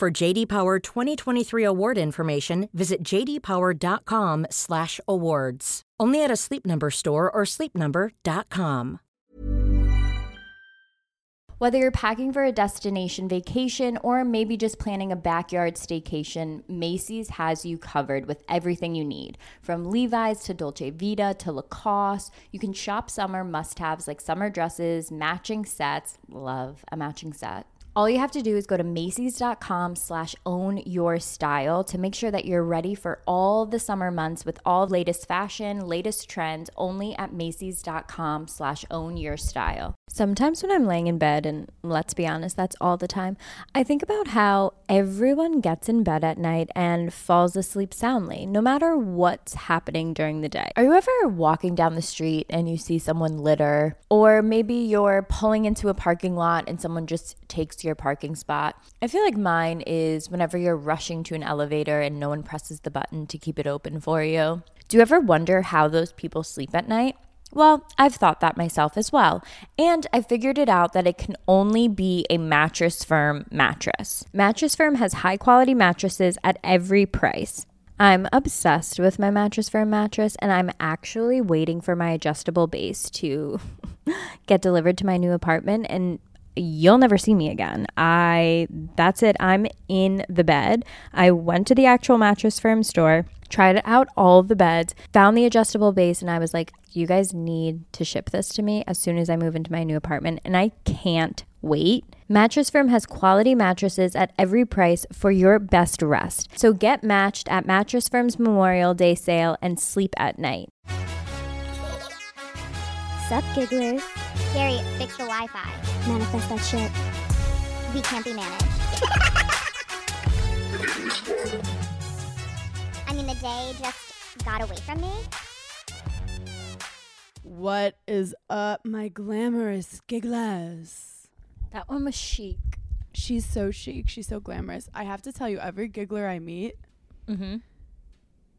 For JD Power 2023 award information, visit jdpower.com/awards. Only at a Sleep Number store or sleepnumber.com. Whether you're packing for a destination vacation or maybe just planning a backyard staycation, Macy's has you covered with everything you need. From Levi's to Dolce Vita to Lacoste, you can shop summer must-haves like summer dresses, matching sets, love a matching set. All you have to do is go to Macy's.com slash own your style to make sure that you're ready for all the summer months with all latest fashion, latest trends, only at Macy's.com slash own your style. Sometimes when I'm laying in bed, and let's be honest, that's all the time, I think about how everyone gets in bed at night and falls asleep soundly, no matter what's happening during the day. Are you ever walking down the street and you see someone litter? Or maybe you're pulling into a parking lot and someone just takes your parking spot? I feel like mine is whenever you're rushing to an elevator and no one presses the button to keep it open for you. Do you ever wonder how those people sleep at night? Well, I've thought that myself as well. And I figured it out that it can only be a Mattress Firm mattress. Mattress Firm has high quality mattresses at every price. I'm obsessed with my Mattress Firm mattress, and I'm actually waiting for my adjustable base to get delivered to my new apartment. And you'll never see me again. I that's it. I'm in the bed. I went to the actual mattress firm store, tried out all the beds, found the adjustable base and I was like, you guys need to ship this to me as soon as I move into my new apartment and I can't wait. Mattress Firm has quality mattresses at every price for your best rest. So get matched at Mattress Firm's Memorial Day sale and sleep at night. Sup, gigglers? Gary, fix the Wi-Fi. Manifest that shit. We can't be managed. I mean, the day just got away from me. What is up, my glamorous gigglers? That one was chic. She's so chic. She's so glamorous. I have to tell you, every giggler I meet Mm-hmm.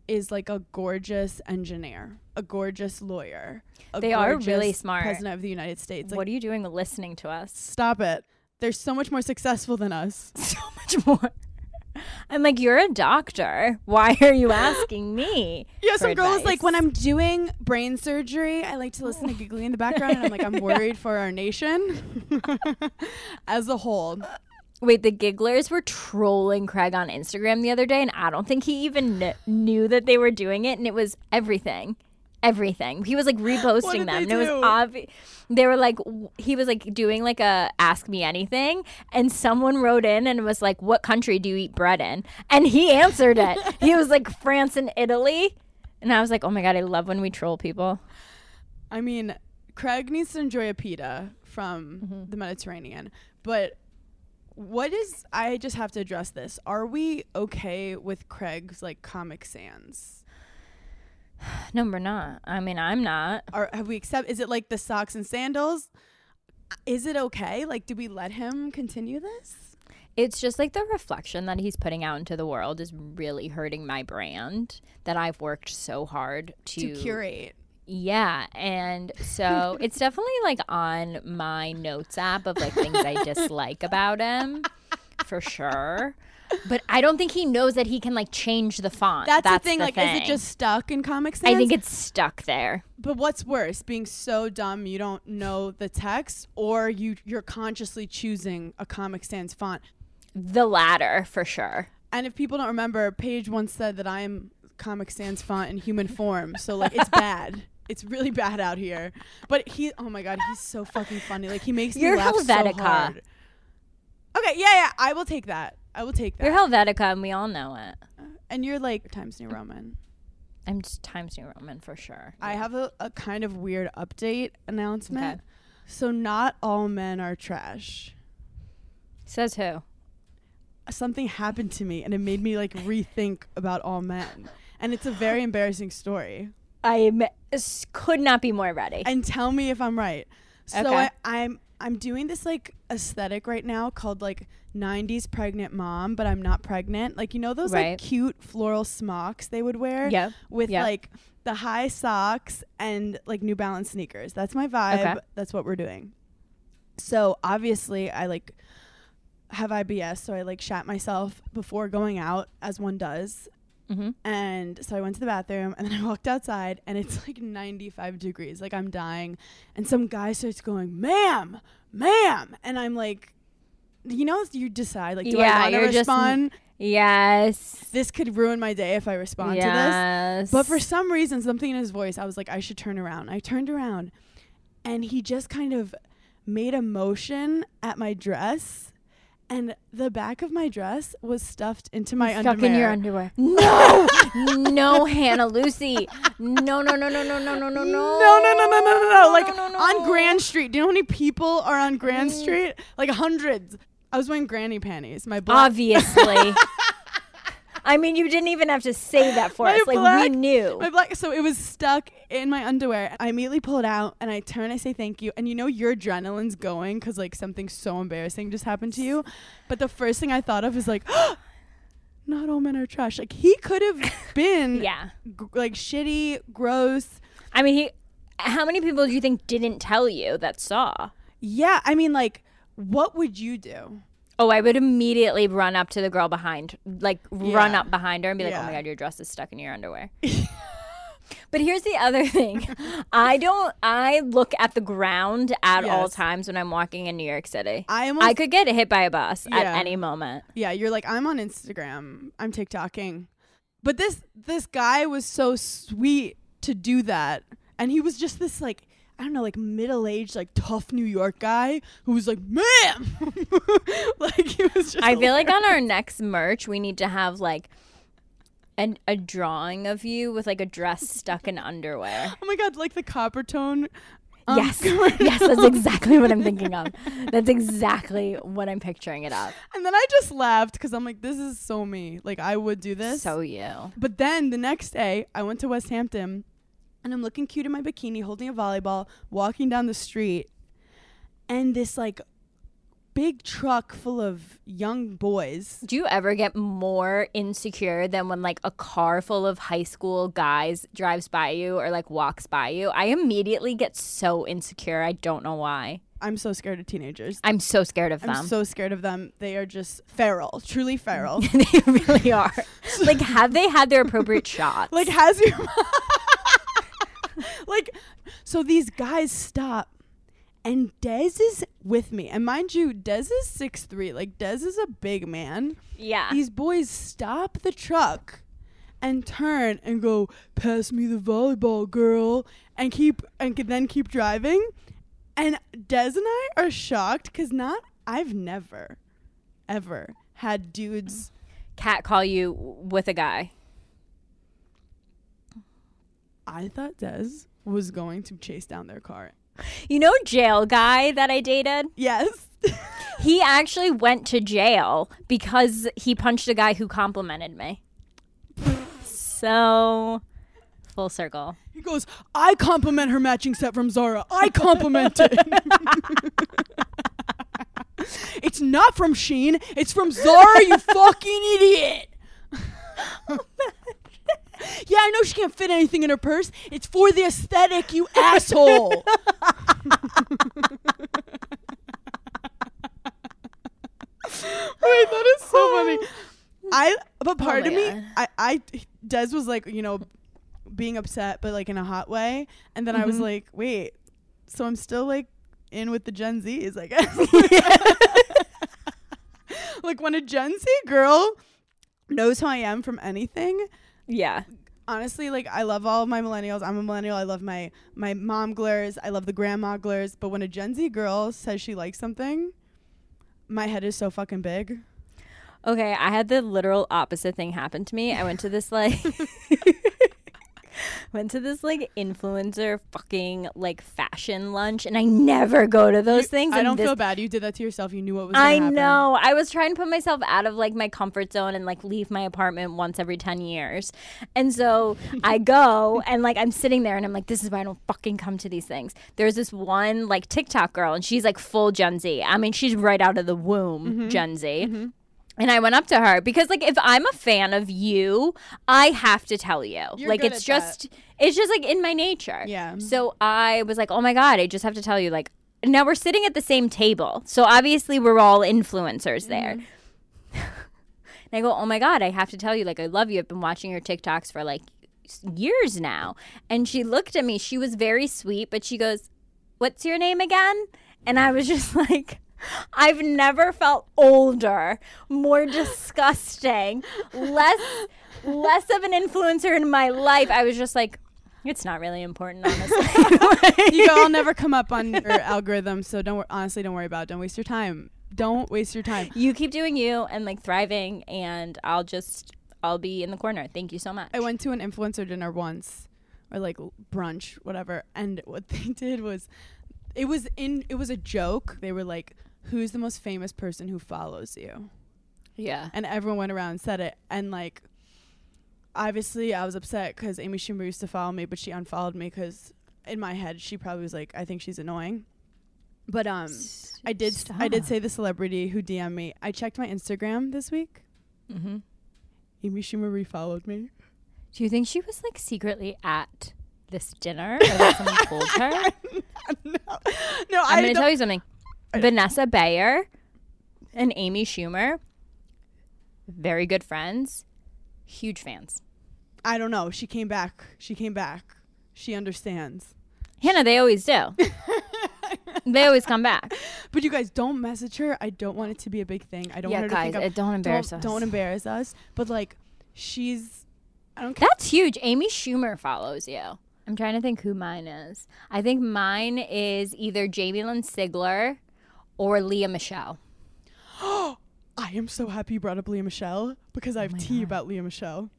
Is like a gorgeous engineer, a gorgeous lawyer. A They are really smart. President of the United States. Like, what are you doing listening to us? stop it. They're so much more successful than us. So much more. I'm like, you're a doctor. Why are you asking me? Yeah, some girl is like, when I'm doing brain surgery, I like to listen to giggly in the background, and I'm like, I'm worried for our nation as a whole. Wait, the gigglers were trolling Craig on Instagram the other day, and I don't think he even kn- knew that they were doing it, and it was everything. Everything. He was like reposting them, and it was obvious. They were like, w- he was like doing like a ask me anything, and someone wrote in and was like, "What country do you eat bread in?" And he answered it. he was like, "France and Italy," and I was like, "Oh my god, I love when we troll people." I mean, Craig needs to enjoy a pita from Mm-hmm. the Mediterranean, but what is? I just have to address this. Are we okay with Craig's like Comic Sans? No, we're not. I mean, I'm not. Are have we accept? Is it like the socks and sandals? Is it okay? Like, do we let him continue this? It's just like the reflection that he's putting out into the world is really hurting my brand that I've worked so hard to, To curate. Yeah, and so it's definitely like on my notes app of like things I dislike about him for sure. But I don't think he knows that he can like change the font. That's, the thing. like, is it just stuck in Comic Sans? I think it's stuck there. But what's worse, being so dumb you don't know the text, or you you're consciously choosing a Comic Sans font? The latter for sure. And if people don't remember, Paige once said that I am Comic Sans font in human form. So like it's bad. It's really bad out here. But he oh my god, he's so fucking funny. Like he makes You're me laugh Helvetica. so hard. Okay, yeah, yeah, I will take that. I will take that. You're Helvetica and we all know it. Uh, and you're like Times New Roman. I'm just Times New Roman for sure. I have a, a kind of weird update announcement. Okay. So not all men are trash. Says who? something happened to me and it made me like rethink about all men. And it's a very embarrassing story. I could not be more ready. And tell me if I'm right. So Okay. I, I'm I'm doing this like aesthetic right now called like 90s pregnant mom, but I'm not pregnant. Like you know those Right. like cute floral smocks they would wear Yep. with Yep. like the high socks and like New Balance sneakers. That's my vibe. Okay. That's what we're doing. So obviously I like have IBS, so I like shat myself before going out as one does. Mm-hmm. And so I went to the bathroom and then I walked outside and it's like 95 degrees. Like I'm dying. And some guy starts going, ma'am, ma'am. And I'm like, you know, you decide, like, do Yeah, I want to you're just- respond? Yes. this could ruin my day if I respond to this. But for some reason, something in his voice, I was like, I should turn around. I turned around and he just kind of made a motion at my dress. And the back of my dress was stuffed into my stuck underwear. in your underwear. No, no, Hannah Lucy. No, no, no, no, no, no, no, no, no. No, no, no, no, no, no, no. Like no, no, on no. Grand Street. Do you know how many people are on Grand Mm. Street? Like hundreds. I was wearing granny panties. My black. Obviously. I mean, you didn't even have to say that for My us. Like we knew. My black, so it was stuck in my underwear. I immediately pull it out and I turn. And I say thank you, and you know your adrenaline's going because like something so embarrassing just happened to you. But the first thing I thought of is like, not all men are trash. Like he could have been yeah. g- like shitty, gross. I mean, he. How many people do you think didn't tell you that saw? Yeah, I mean, like, what would you do? Oh, I would immediately run up to the girl behind, like run up behind her and be like, "Oh my god, your dress is stuck in your underwear." but here's the other thing: I don't. I look at the ground at all times when I'm walking in New York City. I almost I could get hit by a bus at any moment. Yeah, you're like I'm on Instagram. I'm TikToking. But this this guy was so sweet to do that. And he was just this like I don't know, like middle-aged, like tough New York guy who was like, "Ma'am," like he was just. I feel like on our next merch, we need to have like an, a drawing of you with like a dress stuck in underwear. Oh my god, like the Coppertone. um, yes, yes, that's exactly what I'm thinking of. That's exactly what I'm picturing it up. And then I just laughed because I'm like, this is so me. Like I would do this. So you. But then the next day, I went to Westhampton and I'm looking cute in my bikini, holding a volleyball, walking down the street, and this like big truck full of young boys. Do you ever get more insecure than when like a car full of high school guys drives by you or like walks by you? I immediately get so insecure. I don't know why. I'm so scared of teenagers. I'm so scared of them. I'm so scared of them. They are just feral, truly feral. they really are. like, have they had their appropriate shots? like has your like so these guys stop and Dez is with me. And mind you, Dez is six three. Like Dez is a big man. yeah. these boys stop the truck and turn and go pass me the volleyball girl and keep and can then keep driving and des and i are shocked because not i've never ever had dudes Cat call you with a guy. I thought des was going to chase down their car You know, jail guy that I dated. yes He actually went to jail because he punched a guy who complimented me. So, full circle. he goes i compliment her matching set from zara i compliment it it's not from Shein it's from zara you fucking idiot Yeah, I know she can't fit anything in her purse. It's for the aesthetic, you asshole. Wait, that is so funny. I but part my of me, God. I I Des was like, you know, being upset, but like in a hot way, and then I was Mhm. like, wait, so I'm still like in with the Gen Zs, I guess. like when a Gen Z girl knows who I am from anything, Yeah. honestly, like I love all of my millennials. I'm a millennial. I love my my mom glers. I love the grandma glers. But when a Gen Z girl says she likes something, my head is so fucking big. Okay, I had the literal opposite thing happen to me. I went to this like went to this like influencer fucking like fashion lunch, and I never go to those things. I don't this- feel bad. You did that to yourself. You knew what was. I happen. know. I was trying to put myself out of like my comfort zone and like leave my apartment once every 10 years. And so I go and like I'm sitting there and I'm like, this is why I don't fucking come to these things. There's this one like TikTok girl and she's like full Gen Z. I mean, she's right out of the womb, Mm-hmm. Gen Z. And I went up to her because like if I'm a fan of you, I have to tell you. You're like it's at that. just it's just like in my nature. Yeah. So I was like, "Oh my god, I just have to tell you like now we're sitting at the same table. So obviously we're all influencers mm-hmm. there." and I go, "Oh my god, I have to tell you like I love you. I've been watching your TikToks for like years now." And she looked at me. She was very sweet, but she goes, "What's your name again?" And I was just like I've never felt older, more disgusting, less less of an influencer in my life. I was just like, it's not really important, honestly. you I'll never come up on your algorithm, so don't wor- honestly don't worry about it. Don't waste your time. Don't waste your time. you keep doing you and like thriving, and I'll just I'll be in the corner. Thank you so much. I went to an influencer dinner once, or like brunch, whatever, and what they did was, it was in it was a joke. They were like, "Who's the most famous person who follows you?" yeah. And everyone went around and said it, and like, obviously I was upset because Amy Schumer used to follow me, but she unfollowed me because in my head she probably was like, "I think she's annoying." But um, I did I did say the celebrity who DM'd me. I checked my Instagram this week. Mm-hmm. Amy Schumer refollowed me. Do you think she was like secretly at this dinner, or that someone told her? no, no, I'm I going to tell you something. Vanessa Bayer and Amy Schumer, very good friends, huge fans. I don't know. She came back. She came back. She understands. Hannah, they always do. they always come back. But you guys don't message her. I don't want it to be a big thing. I don't Yeah, want her guys, to think it don't embarrass don't, us. Don't embarrass us. But like, she's. I don't care. That's huge. Amy Schumer follows you. I'm trying to think who mine is. I think mine is either Jamie Lynn Sigler or Lea Michele. I am so happy you brought up Lea Michele because I oh have tea about Lea Michele.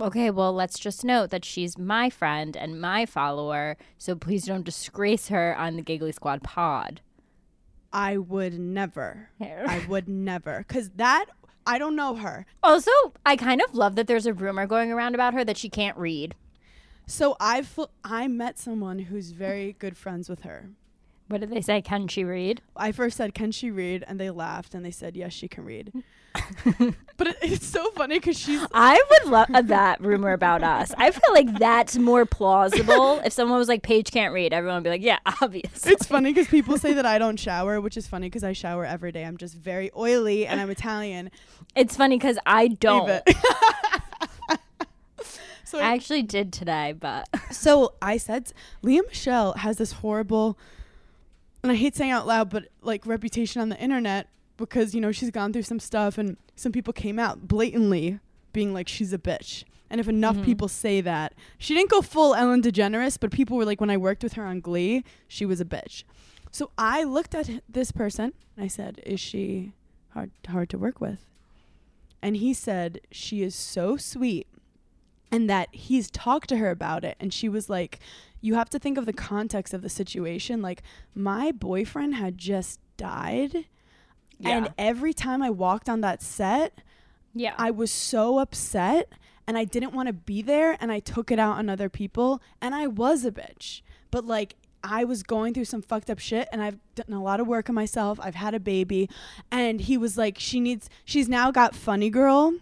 Okay, well, let's just note that she's my friend and my follower, so please don't disgrace her on the Giggly Squad pod. I would never. I would never. Because that, I don't know her. Also, I kind of love that there's a rumor going around about her that she can't read. So I've, I met someone who's very good friends with her. What did they say? Can she read? I first said, "Can she read?" and they laughed and they said, "Yes, she can read." but it, it's so funny because she's I would love that rumor about us. I feel like that's more plausible. If someone was like, Paige can't read, everyone would be like, yeah, obviously. It's funny because people say that I don't shower, which is funny because I shower every day. I'm just very oily and I'm Italian. It's funny because I don't. So, I actually did today, but so I said, Lea Michele has this horrible, and I hate saying out loud, but like reputation on the internet because you know she's gone through some stuff and some people came out blatantly being like she's a bitch. And if enough mm-hmm. people say that, she didn't go full Ellen DeGeneres, but people were like, when I worked with her on Glee, she was a bitch. So I looked at this person and I said, "Is she hard hard to work with?" And he said, "She is so sweet." And that he's talked to her about it and she was like, "You have to think of the context of the situation. Like my boyfriend had just died and every time I walked on that set, yeah. I was so upset and I didn't want to be there and I took it out on other people and I was a bitch. But like I was going through some fucked up shit and I've done a lot of work on myself. I've had a baby and he was like she needs she's now got funny girl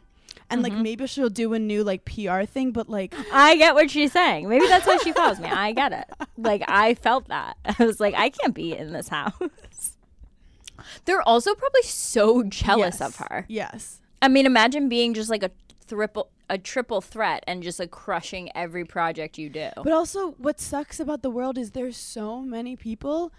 and like mm-hmm. maybe she'll do a new like PR thing but like I get what she's saying. Maybe that's why she follows me. I get it. Like I felt that. I was like, I can't be in this house. They're also probably so jealous yes, of her. Yes. I mean, imagine being just like a triple a triple threat and just like crushing every project you do. But also, what sucks about the world is there's so many people.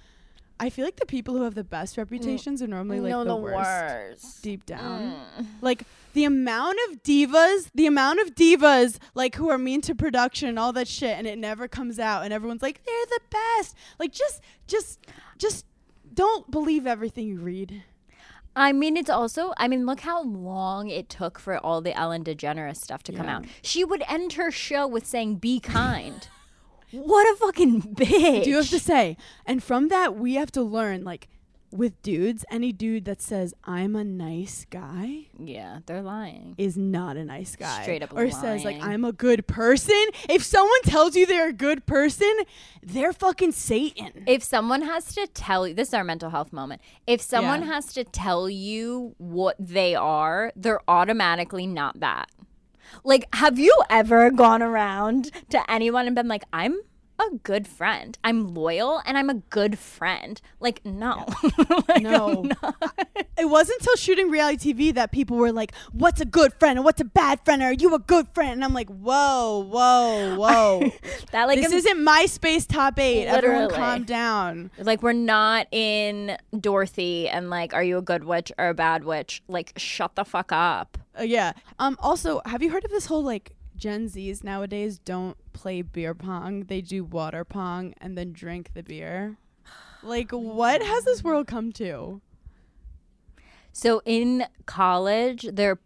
I feel like the people who have the best mm. reputations are normally like the, worst, deep down. Mm. Like the amount of divas, the amount of divas like who are mean to production and all that shit, and it never comes out, and everyone's like they're the best. Like just, just, just don't believe everything you read. I mean, it's also, I mean, look how long it took for all the Ellen DeGeneres stuff to come out. She would end her show with saying, be kind. What a fucking bitch. Do you have to say? And from that, we have to learn like with dudes, any dude that says I'm a nice guy yeah, they're lying. is not a nice guy. Straight up or says like. I'm a good person. If someone tells you they're a good person, they're fucking Satan. If someone has to tell you, this is our mental health moment. If someone Yeah. has to tell you what they are, they're automatically not that. Like, have you ever gone around to anyone and been like, I'm a good friend. I'm loyal and I'm a good friend. Like, no. Like, No. It wasn't until shooting reality TV that people were like, "What's a good friend and what's a bad friend? Are you a good friend?" And I'm like, "Whoa, whoa, whoa! That like this isn't MySpace top eight. Everyone, calm down." like we're not in Dorothy and like, are you a good witch or a bad witch? Like, shut the fuck up. Uh, yeah. Um. Also, have you heard of this whole like Gen Zs nowadays don't play beer pong? They do water pong and then drink the beer. Like, what has this world come to? So in college, they're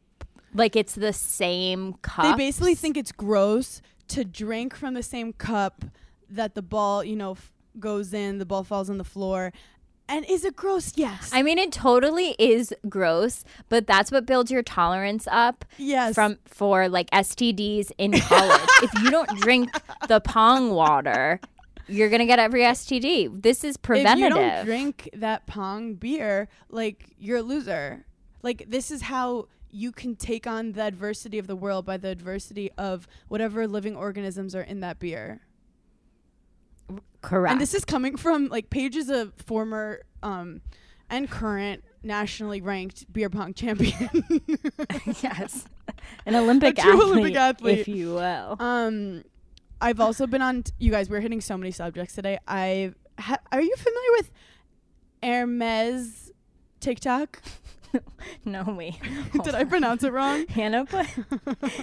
like it's the same cup. They basically think it's gross to drink from the same cup that the ball, you know, f- goes in. The ball falls on the floor. And is it gross? Yes. I mean, it totally is gross, but that's what builds your tolerance up yes. from for like STDs in college. if you don't drink the pong water, you're gonna get every STD. This is preventative. if you don't drink that pong beer, like you're a loser. Like this is how you can take on the adversity of the world by the adversity of whatever living organisms are in that beer. Correct. And this is coming from like pages of former um and current nationally ranked beer pong champion. yes, an Olympic A athlete, Olympic athlete. if you will. um I've also been on t- you guys we're hitting so many subjects today. I ha- are you familiar with Hermes TikTok? no, wait. Did I pronounce it wrong? Hannah put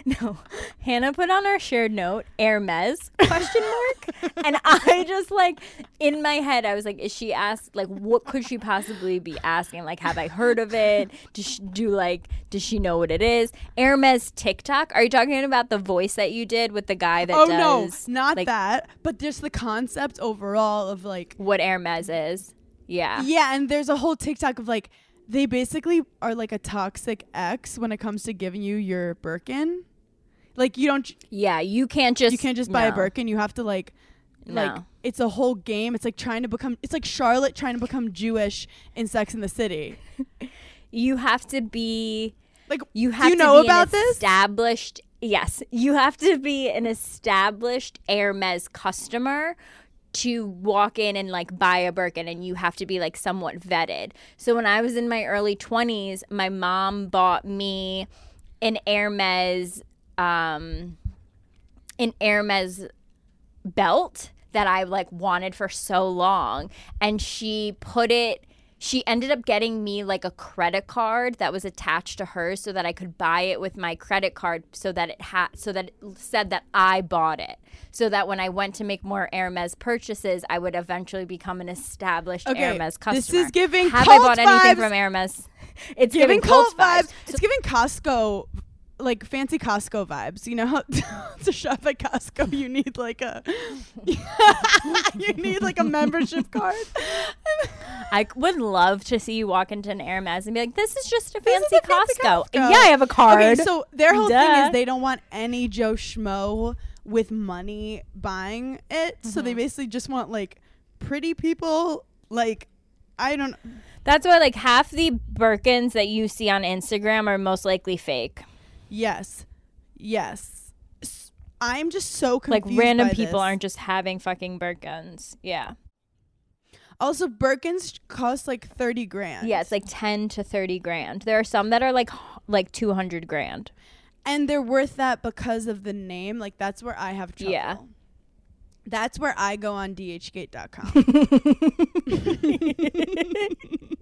no. Hannah put on our shared note Hermes question mark, and I just like in my head I was like, is she asked like what could she possibly be asking? Like, have I heard of it? Does she do like does she know what it is? Hermes TikTok? Are you talking about the voice that you did with the guy that oh does no, not like, that, but just the concept overall of like what Hermes is? Yeah. yeah, and there's a whole TikTok of like they basically are like a toxic ex when it comes to giving you your Birkin. Like you don't Yeah, you can't just you can't just buy a no. Birkin. You have to like like No. it's a whole game. It's like trying to become it's like Charlotte trying to become Jewish in Sex in the City. You have to be Like You have you to know be about an this? established yes. You have to be an established Hermes customer to walk in and like buy a Birkin and you have to be like somewhat vetted. So when I was in my early 20s, my mom bought me an Hermes um an Hermes belt that I like wanted for so long and she put it she ended up getting me like a credit card that was attached to hers so that I could buy it with my credit card so that it had so that it said that I bought it so that when I went to make more Hermes purchases I would eventually become an established Okay, Hermes customer. this is giving Have I bought anything from Hermes? It's giving, giving, cult cult vibes. It's giving Costco like fancy Costco vibes. You know how to shop at Costco you need like a you need like a membership card. I would love to see you walk into an Hermes and be like, "This is just a is fancy, a fancy Costco. Costco. Yeah, I have a card. Okay, so their whole thing is they don't want any Joe Schmo with money buying it. So Mm-hmm. they basically just want like pretty people like I don't That's why like half the Birkins that you see on Instagram are most likely fake. Yes. Yes. S- I'm just so confused. Like random people this. aren't just having fucking Birkins. Yeah. Also, Birkins cost like thirty grand. Yeah, it's like 10 to 30 grand. There are some that are like like 200 grand. and they're worth that because of the name. Like that's where I have trouble. Yeah. That's where I go on dhgate.com.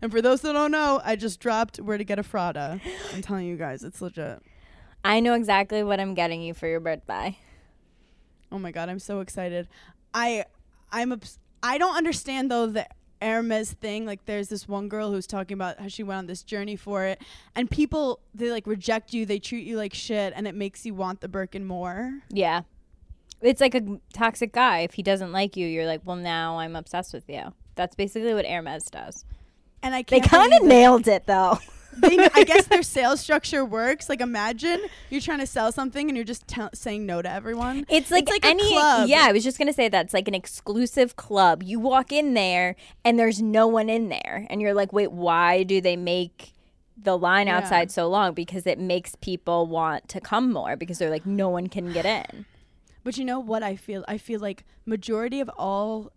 and for those that don't know, I just dropped where to get a Frada. I'm telling you guys, it's legit. I know exactly what I'm getting you for your birthday. Oh my god, I'm so excited. I I'm obs- I don't understand though the Hermes thing. Like there's this one girl who's talking about how she went on this journey for it, and people they like reject you, they treat you like shit, and it makes you want the Birkin more. Yeah. It's like a toxic guy. If he doesn't like you, you're like, well, now I'm obsessed with you. That's basically what Hermes does. And I They kind of nailed it, though. they, I guess their sales structure works. Like imagine you're trying to sell something and you're just tell saying no to everyone. It's like, like a any club. yeah. I was just gonna say that it's like an exclusive club. You walk in there and there's no one in there, and you're like, wait, why do they make the line Yeah. outside so long? Because it makes people want to come more because they're like, no one can get in. But you know what I feel? I feel like majority of all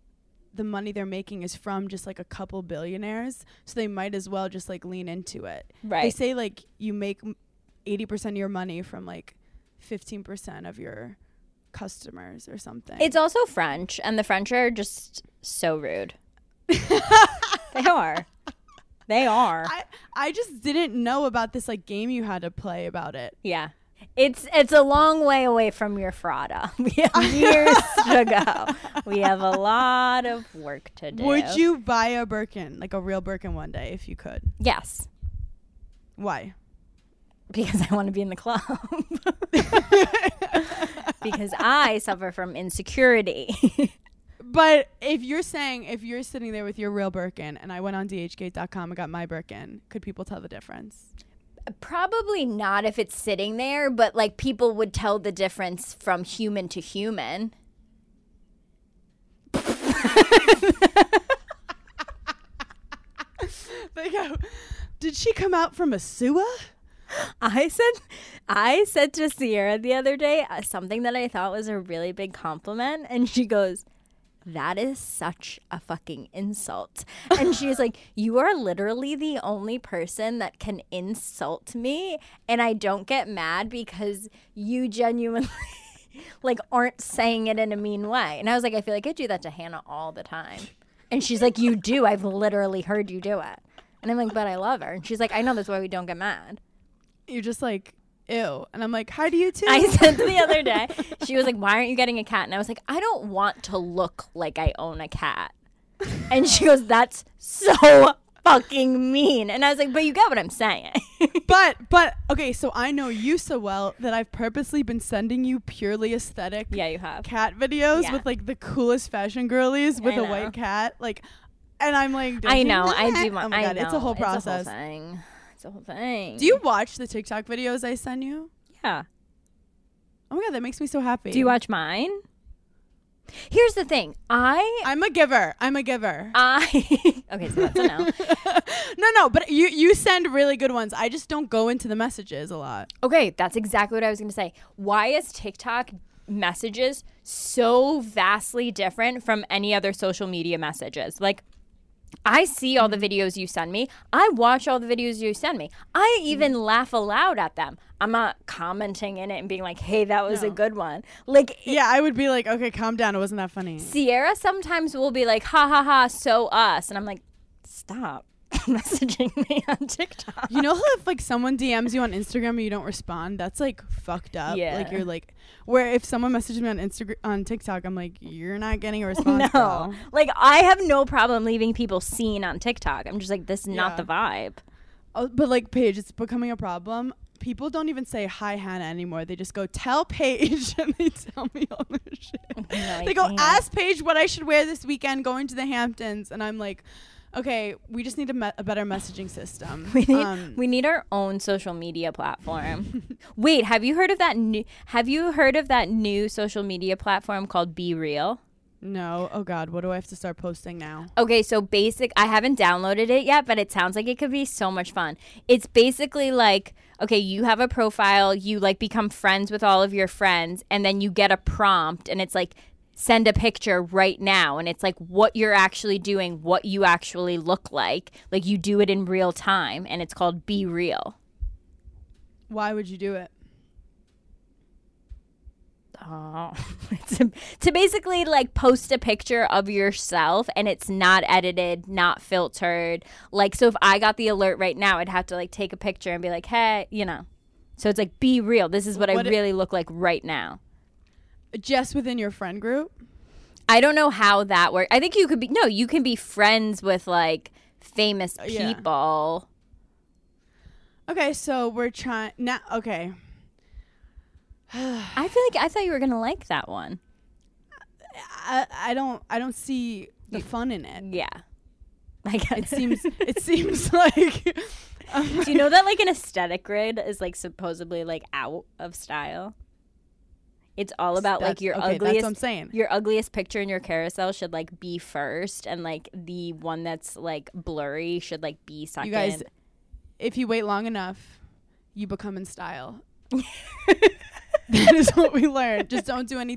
the money they're making is from just like a couple billionaires, so they might as well just like lean into it. Right. They say like you make eighty percent of your money from like fifteen percent of your customers or something. It's also French, and the French are just so rude. they are. They are. I I just didn't know about this like game you had to play about it. Yeah. It's it's a long way away from your frauda. We have years to go. We have a lot of work to do. Would you buy a Birkin, like a real Birkin, one day if you could? Yes, Why? because I want to be in the club. because I suffer from insecurity. But if you're saying if you're sitting there with your real Birkin and I went on dhgate.com and got my Birkin, could people tell the difference? Probably not if it's sitting there, but like people would tell the difference from human to human. They go, did she come out from a sewer? I said, I said to Sierra the other day uh, something that I thought was a really big compliment, and she goes, "That is such a fucking insult." And she's like, "You are literally the only person that can insult me, and I don't get mad because you genuinely." Like aren't saying it in a mean way, and I was like, I feel like I do that to Hannah all the time, and she's like, "You do? I've literally heard you do it," and I'm like, "But I love her," and she's like, "I know that's why we don't get mad." You're just like, ew. And I'm like, hi to you too. I said the other day, she was like, Why aren't you getting a cat? And I was like, I don't want to look like I own a cat. And she goes, That's so fucking mean. And I was like, But you get what I'm saying. but but okay, so I know you so well that I've purposely been sending you purely aesthetic yeah, you have. cat videos Yeah. with like the coolest fashion girlies with a white cat. Like and I'm like, I know. I do. Want, Oh my I god, it's a whole process. It's a whole whole thing. Do you watch the TikTok videos I send you? Yeah. Oh my god, that makes me so happy. Do you watch mine? Here's the thing. I. I'm a giver. I'm a giver. I. okay, so that's a no. no, no, but you you send really good ones. I just don't go into the messages a lot. Okay, that's exactly what I was going to say. Why is TikTok messages so vastly different from any other social media messages? Like, I see all the videos you send me. I watch all the videos you send me. I mm. even laugh aloud at them. I'm not commenting in it and being like, hey, that was a good one. Like, Yeah, I would be like, okay, calm down. It wasn't that funny. Sierra sometimes will be like, ha ha ha, so us. And I'm like, stop messaging me on TikTok. You know how if like someone DMs you on Instagram and you don't respond, that's like fucked up. Yeah. Like you're like, where if someone messages me on Instagram on TikTok, I'm like, you're not getting a response. No. girl." Like I have no problem leaving people seen on TikTok. I'm just like this is not the vibe. Oh, but like Paige, it's becoming a problem. People don't even say hi Hannah anymore. They just go tell Paige and they tell me all this shit. I they go ask Paige what I should wear this weekend going to the Hamptons, and I'm like, okay, we just need a, me- a better messaging system. We need, Um, we need our own social media platform. Wait, have you heard of that new have you heard of that new social media platform called BeReal? no, oh God, what do I have to start posting now? Okay, so basic I haven't downloaded it yet, but it sounds like it could be so much fun. It's basically like okay, you have a profile, you like become friends with all of your friends and then you get a prompt and it's like send a picture right now and it's like what you're actually doing, what you actually look like. Like you do it in real time and it's called BeReal. Why would you do it? Oh, to, to basically like post a picture of yourself and it's not edited, not filtered. Like, so if I got the alert right now, I'd have to like take a picture and be like, hey, you know. So it's like, be real. This is what, What I i- really look like right now. Just within your friend group? I don't know how that works. I think you could be no, you can be friends with like famous yeah. people. Okay, so we're trying now. Okay, I feel like I thought you were gonna like that one. I I don't I don't see the fun in it. Yeah. I get It seems it seems like. um, Do you know that like an aesthetic grid is like supposedly like out of style? It's all about like your okay, that's what ugliest I'm saying. your ugliest picture in your carousel should like be first and like the one that's like blurry should like be second. You guys, if you wait long enough, you become in style. that is what we learned. Just don't do anything.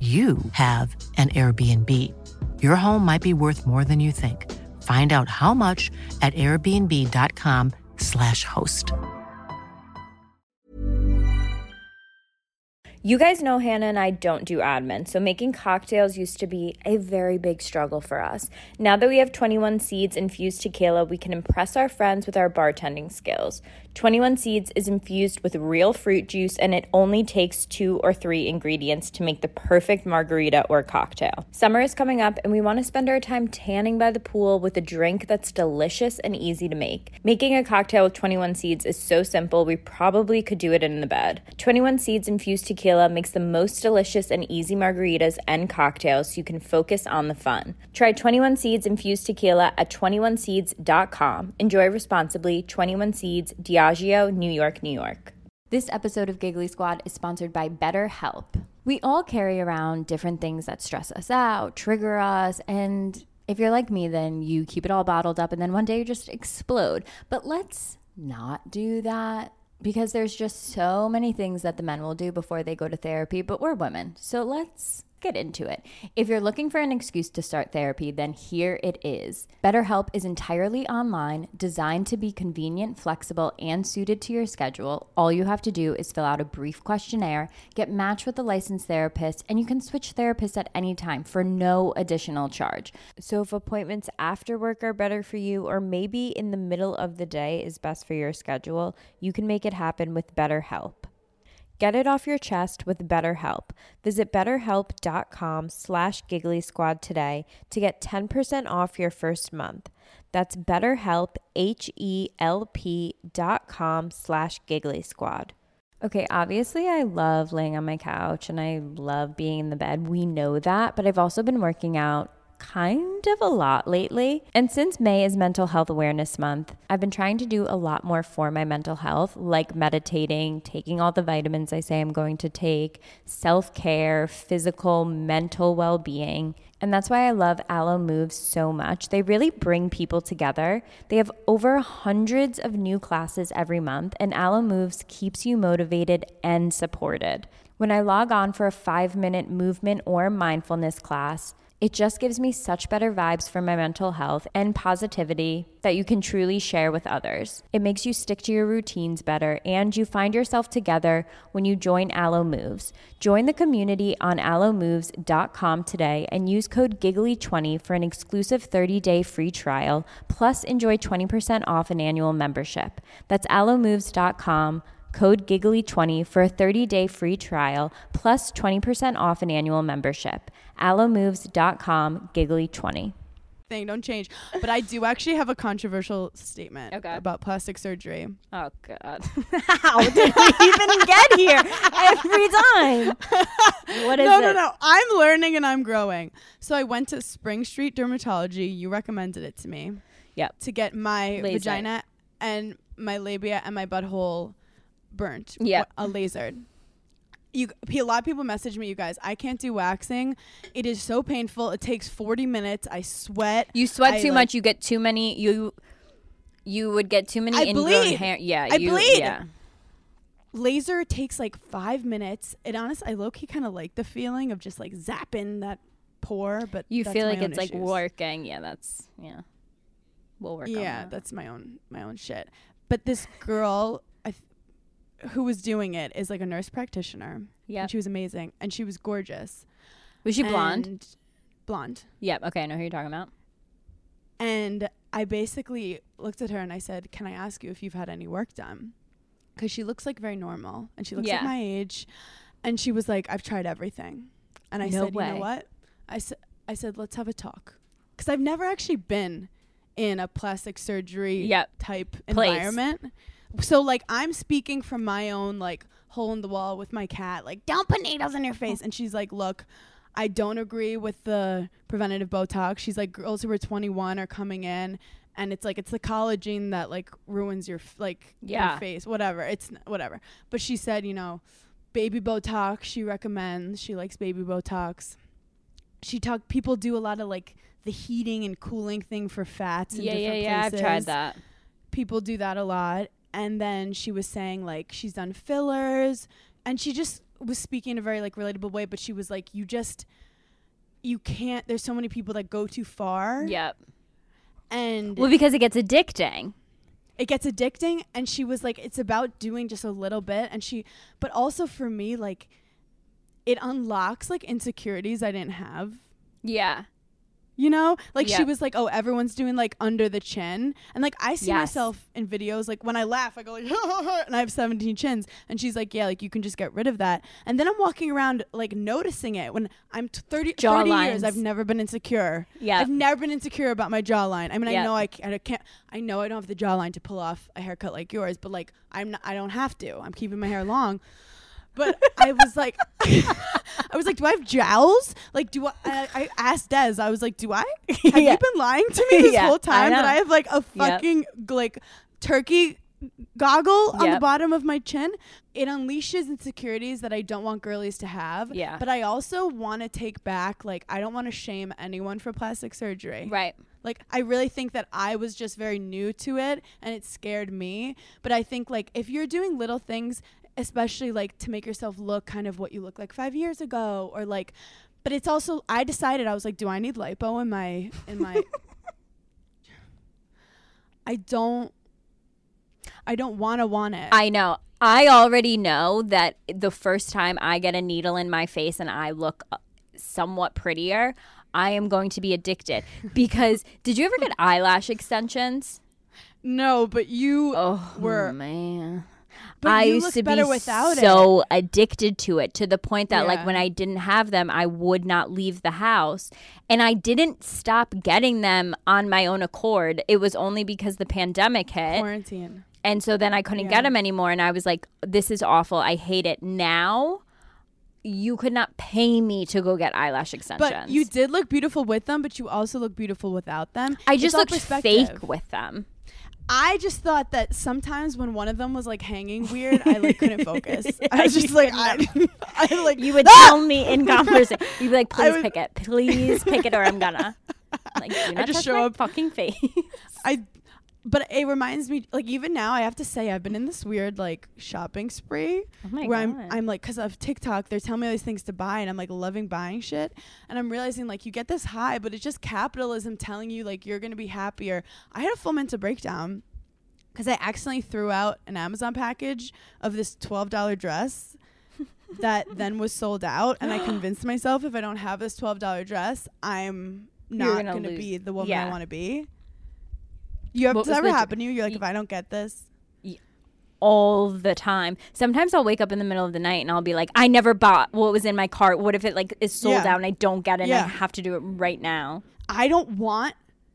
you have an Airbnb. Your home might be worth more than you think. Find out how much at airbnb.com/slash host. You guys know Hannah and I don't do admin, so making cocktails used to be a very big struggle for us. Now that we have 21 Seeds infused tequila, we can impress our friends with our bartending skills. 21 Seeds is infused with real fruit juice and it only takes two or three ingredients to make the perfect margarita or cocktail. Summer is coming up and we want to spend our time tanning by the pool with a drink that's delicious and easy to make. Making a cocktail with 21 Seeds is so simple, we probably could do it in the bed. 21 Seeds infused tequila makes the most delicious and easy margaritas and cocktails so you can focus on the fun. Try 21 Seeds infused tequila at 21seeds.com. Enjoy responsibly. 21 Seeds, Diageo, New York, New York. This episode of Giggly Squad is sponsored by BetterHelp. We all carry around different things that stress us out, trigger us, and if you're like me, then you keep it all bottled up and then one day you just explode. But let's not do that because there's just so many things that the men will do before they go to therapy, but we're women. So let's get into it. If you're looking for an excuse to start therapy, then here it is. BetterHelp is entirely online, designed to be convenient, flexible, and suited to your schedule. All you have to do is fill out a brief questionnaire, get matched with a licensed therapist, and you can switch therapists at any time for no additional charge. So if appointments after work are better for you, or maybe in the middle of the day is best for your schedule, you can make it happen with BetterHelp. Get it off your chest with BetterHelp. Visit betterhelp.com slash giggly squad today to get 10% off your first month. That's betterhelp, H-E-L-P dot com slash giggly squad. Okay, obviously I love laying on my couch and I love being in the bed. We know that, but I've also been working out kind of a lot lately. And since May is Mental Health Awareness Month, I've been trying to do a lot more for my mental health, like meditating, taking all the vitamins I say I'm going to take, self care, physical, mental well being. And that's why I love Alo Moves so much. They really bring people together. They have over hundreds of new classes every month, and Alo Moves keeps you motivated and supported. When I log on for a five minute movement or mindfulness class, it just gives me such better vibes for my mental health and positivity that you can truly share with others. It makes you stick to your routines better and you find yourself together when you join Alo Moves. Join the community on alomoves.com today and use code GIGGLY20 for an exclusive 30-day free trial plus enjoy 20% off an annual membership. That's alomoves.com code giggly20 for a 30-day free trial plus 20% off an annual membership alomoves.com giggly20 Thing don't change. But I do actually have a controversial statement Okay. about plastic surgery. oh god how did we even get here every time what is no, it No, no, no. I'm learning and I'm growing. So I went to Spring Street Dermatology. You recommended it to me yep to get my Laser. vagina and my labia and my butthole burnt. Yep. A lasered. You, a lot of people message me, you guys. I can't do waxing. It is so painful. It takes 40 minutes. I sweat. you sweat I, too like- much you get too many you you would get too many I ingrown bleed. hair yeah I you bleed. yeah laser takes like five minutes. It honestly, I low key kind of like the feeling of just like zapping that pore, but You feel like it's like working. Yeah, that's yeah. We'll work on Yeah, that. that's my own my own shit. But this girl, who was doing it, is like a nurse practitioner. Yeah. she was amazing, and she was gorgeous. Was she blonde? Blonde. Yep. Okay, I know who you're talking about. And I basically looked at her and I said, "Can I ask you if you've had any work done?" Because she looks like very normal, and she looks Yeah. like my age. And she was like, "I've tried everything." And I No said, "You know what?" I said, "I said let's have a talk," because I've never actually been in a plastic surgery Yep. type Place. environment. So like I'm speaking from my own like hole in the wall with my cat, like don't put needles in your face. And she's like, look, I don't agree with the preventative Botox. She's like, girls who are 21 are coming in, and it's like it's the collagen that like ruins your f- like Yeah. your face, whatever. It's n- whatever. But she said, you know, baby Botox. She recommends. She likes baby Botox. She talked. People do a lot of like the heating and cooling thing for fats. In Yeah, yeah, different yeah. I've tried that. people do that a lot and then she was saying like she's done fillers and she just was speaking in a very like relatable way but she was like you just you can't there's so many people that go too far Yep. and Well, because it gets addicting. it gets addicting and she was like it's about doing just a little bit and she but also for me like it unlocks like insecurities i didn't have Yeah. You know, like she was like, "Oh, everyone's doing like under the chin," and like I see Yes. myself in videos, like when I laugh, I go like, and I have seventeen chins, and she's like, "Yeah, like you can just get rid of that," and then I'm walking around like noticing it when I'm 30, 30 years. I've never been insecure. Yeah. I've never been insecure about my jawline. I mean, I know I can't, I can't. I know I don't have the jawline to pull off a haircut like yours, but like I'm not. I don't have to. I'm keeping my hair long. But I was like, I was like, do I have jowls? Like, do I? I, I asked Des. I was like, do I? Have Yeah. you been lying to me this Yeah, whole I time that. I have like a Yep. fucking like turkey goggle on the bottom of my chin? It unleashes insecurities that I don't want girlies to have. Yeah. But I also want to take back. Like, I don't want to shame anyone for plastic surgery. Right. Like I really think that I was just very new to it and it scared me. But I think like if you're doing little things, especially like to make yourself look kind of what you look like 5 years ago or like but it's also I decided I was like do I need lipo in my in my I don't I don't want to want it. I know. I already know that the first time I get a needle in my face and I look uh, somewhat prettier, I am going to be addicted. Because did you ever get eyelash extensions? no, but you Oh, were man. But I used look to be without it. so addicted to it to the point that like when I didn't have them, I would not leave the house. And I didn't stop getting them on my own accord. It was only because the pandemic hit. quarantine. And so then I couldn't Yeah. get them anymore. And I was like, this is awful. I hate it. Now, you could not pay me to go get eyelash extensions. But you did look beautiful with them, but you also look beautiful without them. I just looked fake with them. I just thought that sometimes when one of them was like hanging weird, I like couldn't focus. I was just like, I, I like You would "Ah!" tell me in conversation. You'd be like, please would- pick it. Please pick it or I'm gonna. Like, do not just touch show my up- fucking face. I, but it reminds me, like even now, I have to say I've been in this weird like shopping spree Oh where God. I'm, I'm like, cause of TikTok, they're telling me all these things to buy, and I'm like loving buying shit, and I'm realizing like you get this high, but it's just capitalism telling you like you're gonna be happier. I had a full mental breakdown because I accidentally threw out an Amazon package of this twelve dollar dress. that then was sold out, and I convinced myself if I don't have this twelve dollar dress, I'm You're not gonna to be the woman I want to be. You have What ever happen to you? You're like, if I don't get this, all the time. Sometimes I'll wake up in the middle of the night and I'll be like, I never bought what was in my cart. What if it like is sold Yeah. out and I don't get it and I have to do it right now? I don't want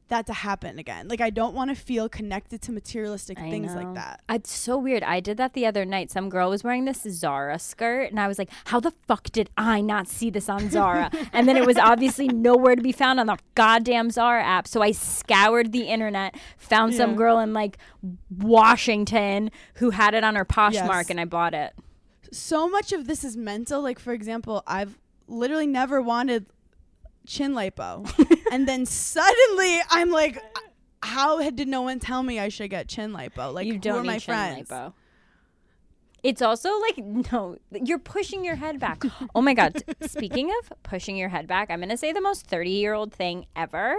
that to happen again. Like, I don't want to feel connected to materialistic I things know. like that. It's so weird. I did that the other night. Some girl was wearing this Zara skirt, and I was like, "How the fuck did I not see this on Zara?" and then it was obviously nowhere to be found on the goddamn Zara app. So I scoured the internet, found some girl in like Washington who had it on her Poshmark, Yes. and I bought it. So much of this is mental. Like, for example, I've literally never wanted chin lipo, and then suddenly I'm like, how did no one tell me I should get chin lipo? Like, you who don't are need my chin friends? lipo. It's also like no, you're pushing your head back. Oh my god! Speaking of pushing your head back, I'm gonna say the most 30 year old thing ever.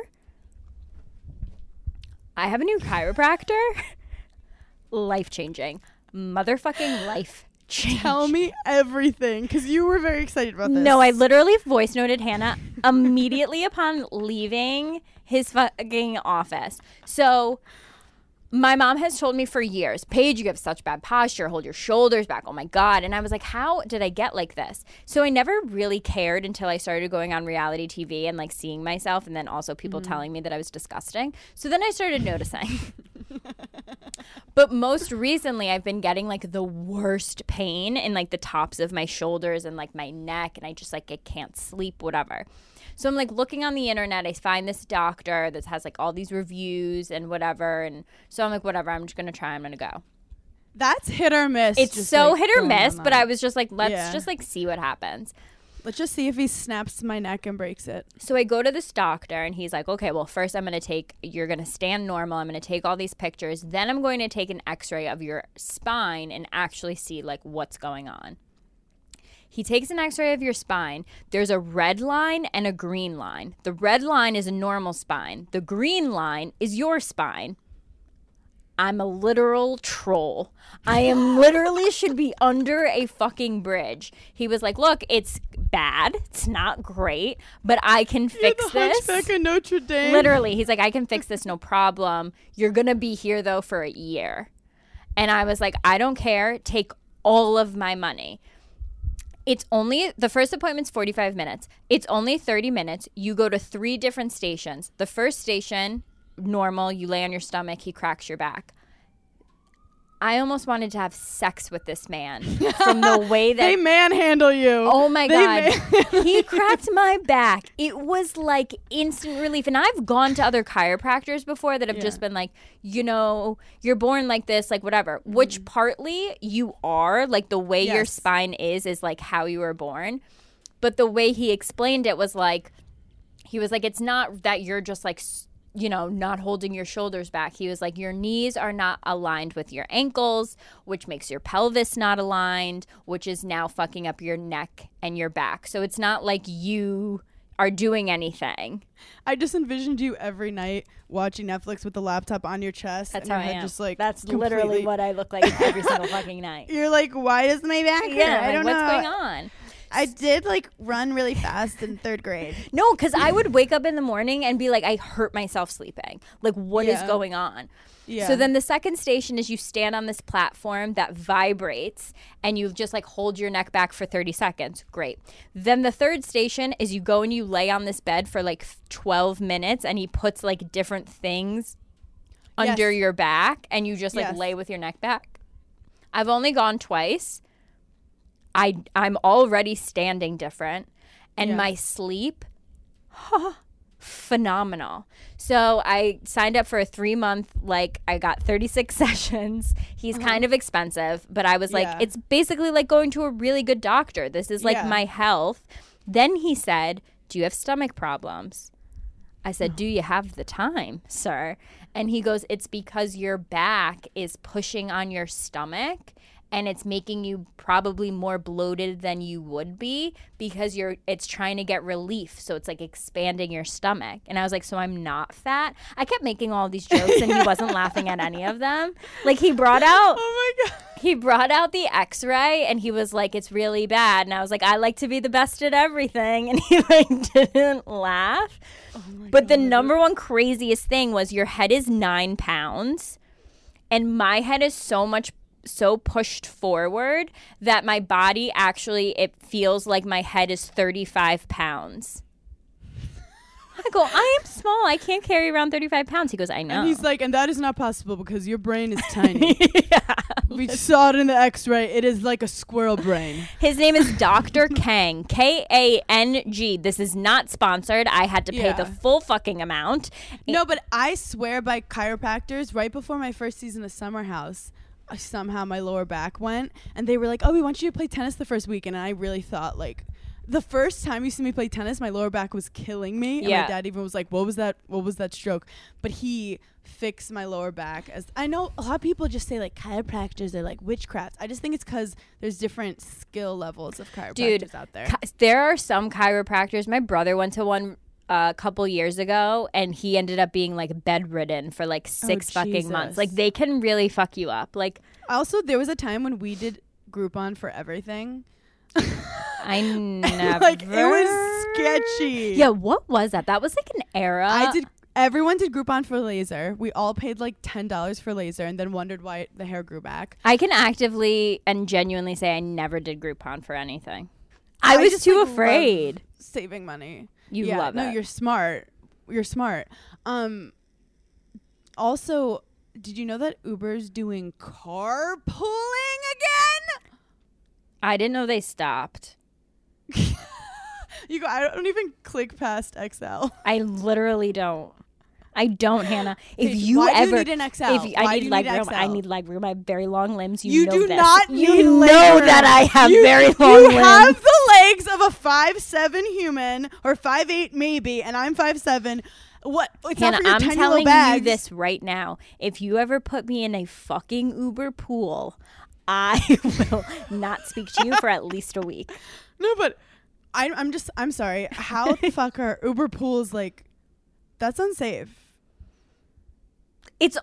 I have a new chiropractor. life changing, motherfucking life changing. Tell me everything, because you were very excited about this. No, I literally voice noted Hannah immediately upon leaving his fucking office. So my mom has told me for years, Paige, you have such bad posture. Hold your shoulders back. Oh my God. And I was like, how did I get like this? So I never really cared until I started going on reality TV and like seeing myself, and then also people mm. telling me that I was disgusting. So then I started noticing. but most recently, I've been getting like the worst pain in like the tops of my shoulders and like my neck, and I just like I can't sleep, whatever. So I'm like looking on the internet. I find this doctor that has like all these reviews and whatever. And so I'm like, whatever, I'm just going to try. I'm going to go. That's hit or miss. It's so like, hit or miss, but. I was just like, let's Yeah. just like see what happens. Let's just see if he snaps my neck and breaks it. So I go to this doctor and he's like, okay, well, first I'm going to take, you're going to stand normal. I'm going to take all these pictures. Then I'm going to take an x ray of your spine and actually see like what's going on. He takes an x ray of your spine. There's a red line and a green line. The red line is a normal spine, the green line is your spine. I'm a literal troll. I am literally should be under a fucking bridge. He was like, "Look, it's bad. It's not great, but I can fix the this." Hunchback of Notre Dame. Literally, he's like, "I can fix this, no problem. You're gonna be here though for a year." And I was like, "I don't care. Take all of my money." It's only the first appointment's 45 minutes. It's only 30 minutes. You go to three different stations. The first station, normal, you lay on your stomach, he cracks your back. I almost wanted to have sex with this man from the way that They manhandle you. Oh my They god. man- he cracked my back. It was like instant relief. And I've gone to other chiropractors before that have just been like, you know, you're born like this, like whatever. Which mm-hmm. partly you are, like the way your spine is is like how you were born. But the way he explained it was like he was like it's not that you're just like s- you know not holding your shoulders back he was like your knees are not aligned with your ankles which makes your pelvis not aligned which is now fucking up your neck and your back so it's not like you are doing anything I just envisioned you every night watching Netflix with the laptop on your chest. that's and how i am just like that's literally what i look like every single fucking night You're like, why does my back hurt? yeah I don't what's know. going on I did like run really fast in third grade. No, because I would wake up in the morning and be like, I hurt myself sleeping. Like, what is Yeah. going on? Yeah. So then the second station is you stand on this platform that vibrates and you just like hold your neck back for 30 seconds. Great. Then the third station is you go and you lay on this bed for like 12 minutes and he puts like different things under Yes. your back and you just like Yes. lay with your neck back. I've only gone twice. I I'm already standing different and Yeah. my sleep phenomenal. So I signed up for a 3 month like I got 36 sessions. He's uh-huh. kind of expensive, but I was like Yeah. it's basically like going to a really good doctor. This is like Yeah. my health. Then he said, "Do you have stomach problems?" I said, "Do you have the time, sir?" And he goes, "It's because your back is pushing on your stomach and it's making you probably more bloated than you would be because you're it's trying to get relief. So it's like expanding your stomach." And I was like, "So I'm not fat?" I kept making all these jokes and he wasn't laughing at any of them. Like he brought oh out Oh my god. he brought out the x-ray and he was like it's really bad and i was like i like to be the best at everything and he like didn't laugh oh but the number one craziest thing was your head is nine pounds and my head is so much so pushed forward that my body actually it feels like my head is 35 pounds i go i am small i can't carry around 35 pounds he goes i know And he's like, and that is not possible because your brain is tiny. yeah. We saw it in the X-ray. It is like a squirrel brain. His name is Dr. Kang. K A N G. This is not sponsored. I had to pay the full fucking amount. No, but I swear by chiropractors. Right before my first season of Summer House, somehow my lower back went, and they were like, "Oh, we want you to play tennis the first weekend," and I really thought like. the first time you see me play tennis, my lower back was killing me. And Yeah. my dad even was like, "What was that? What was that stroke?" But he fixed my lower back. As I know, a lot of people just say like chiropractors are like witchcraft. I just think it's because there's different skill levels of chiropractors Dude, out there. Chi- there are some chiropractors. My brother went to one a couple years ago, and he ended up being like bedridden for like oh, six fucking months. Like they can really fuck you up. Like also, there was a time when we did Groupon for everything. I never like it was sketchy. Yeah, what was that? That was like an era. I did. Everyone did Groupon for laser. We all paid like ten dollars for laser, and then wondered why the hair grew back. I can actively and genuinely say I never did Groupon for anything. I, I was too like, afraid. Saving money. You yeah, love no, it. you're smart. You're smart. Um. Also, did you know that Uber's doing carpooling again? I didn't know they stopped. You go. I don't even click past XL. I literally don't. I don't, Hannah. If you why do you ever, need an XL? if you- I Why need leg need room, I need leg room. I have very long limbs. You, You know do this. not You need know leg that I have You- very long You limbs. have the legs of a five seven human or five eight maybe, and I'm five seven. What? It's Hannah, not for your I'm telling you this right now. If you ever put me in a fucking Uber pool, I will not speak to you for at least a week. No, but I, I'm just. I'm sorry. How the fuck are Uber pools like? That's unsafe. It's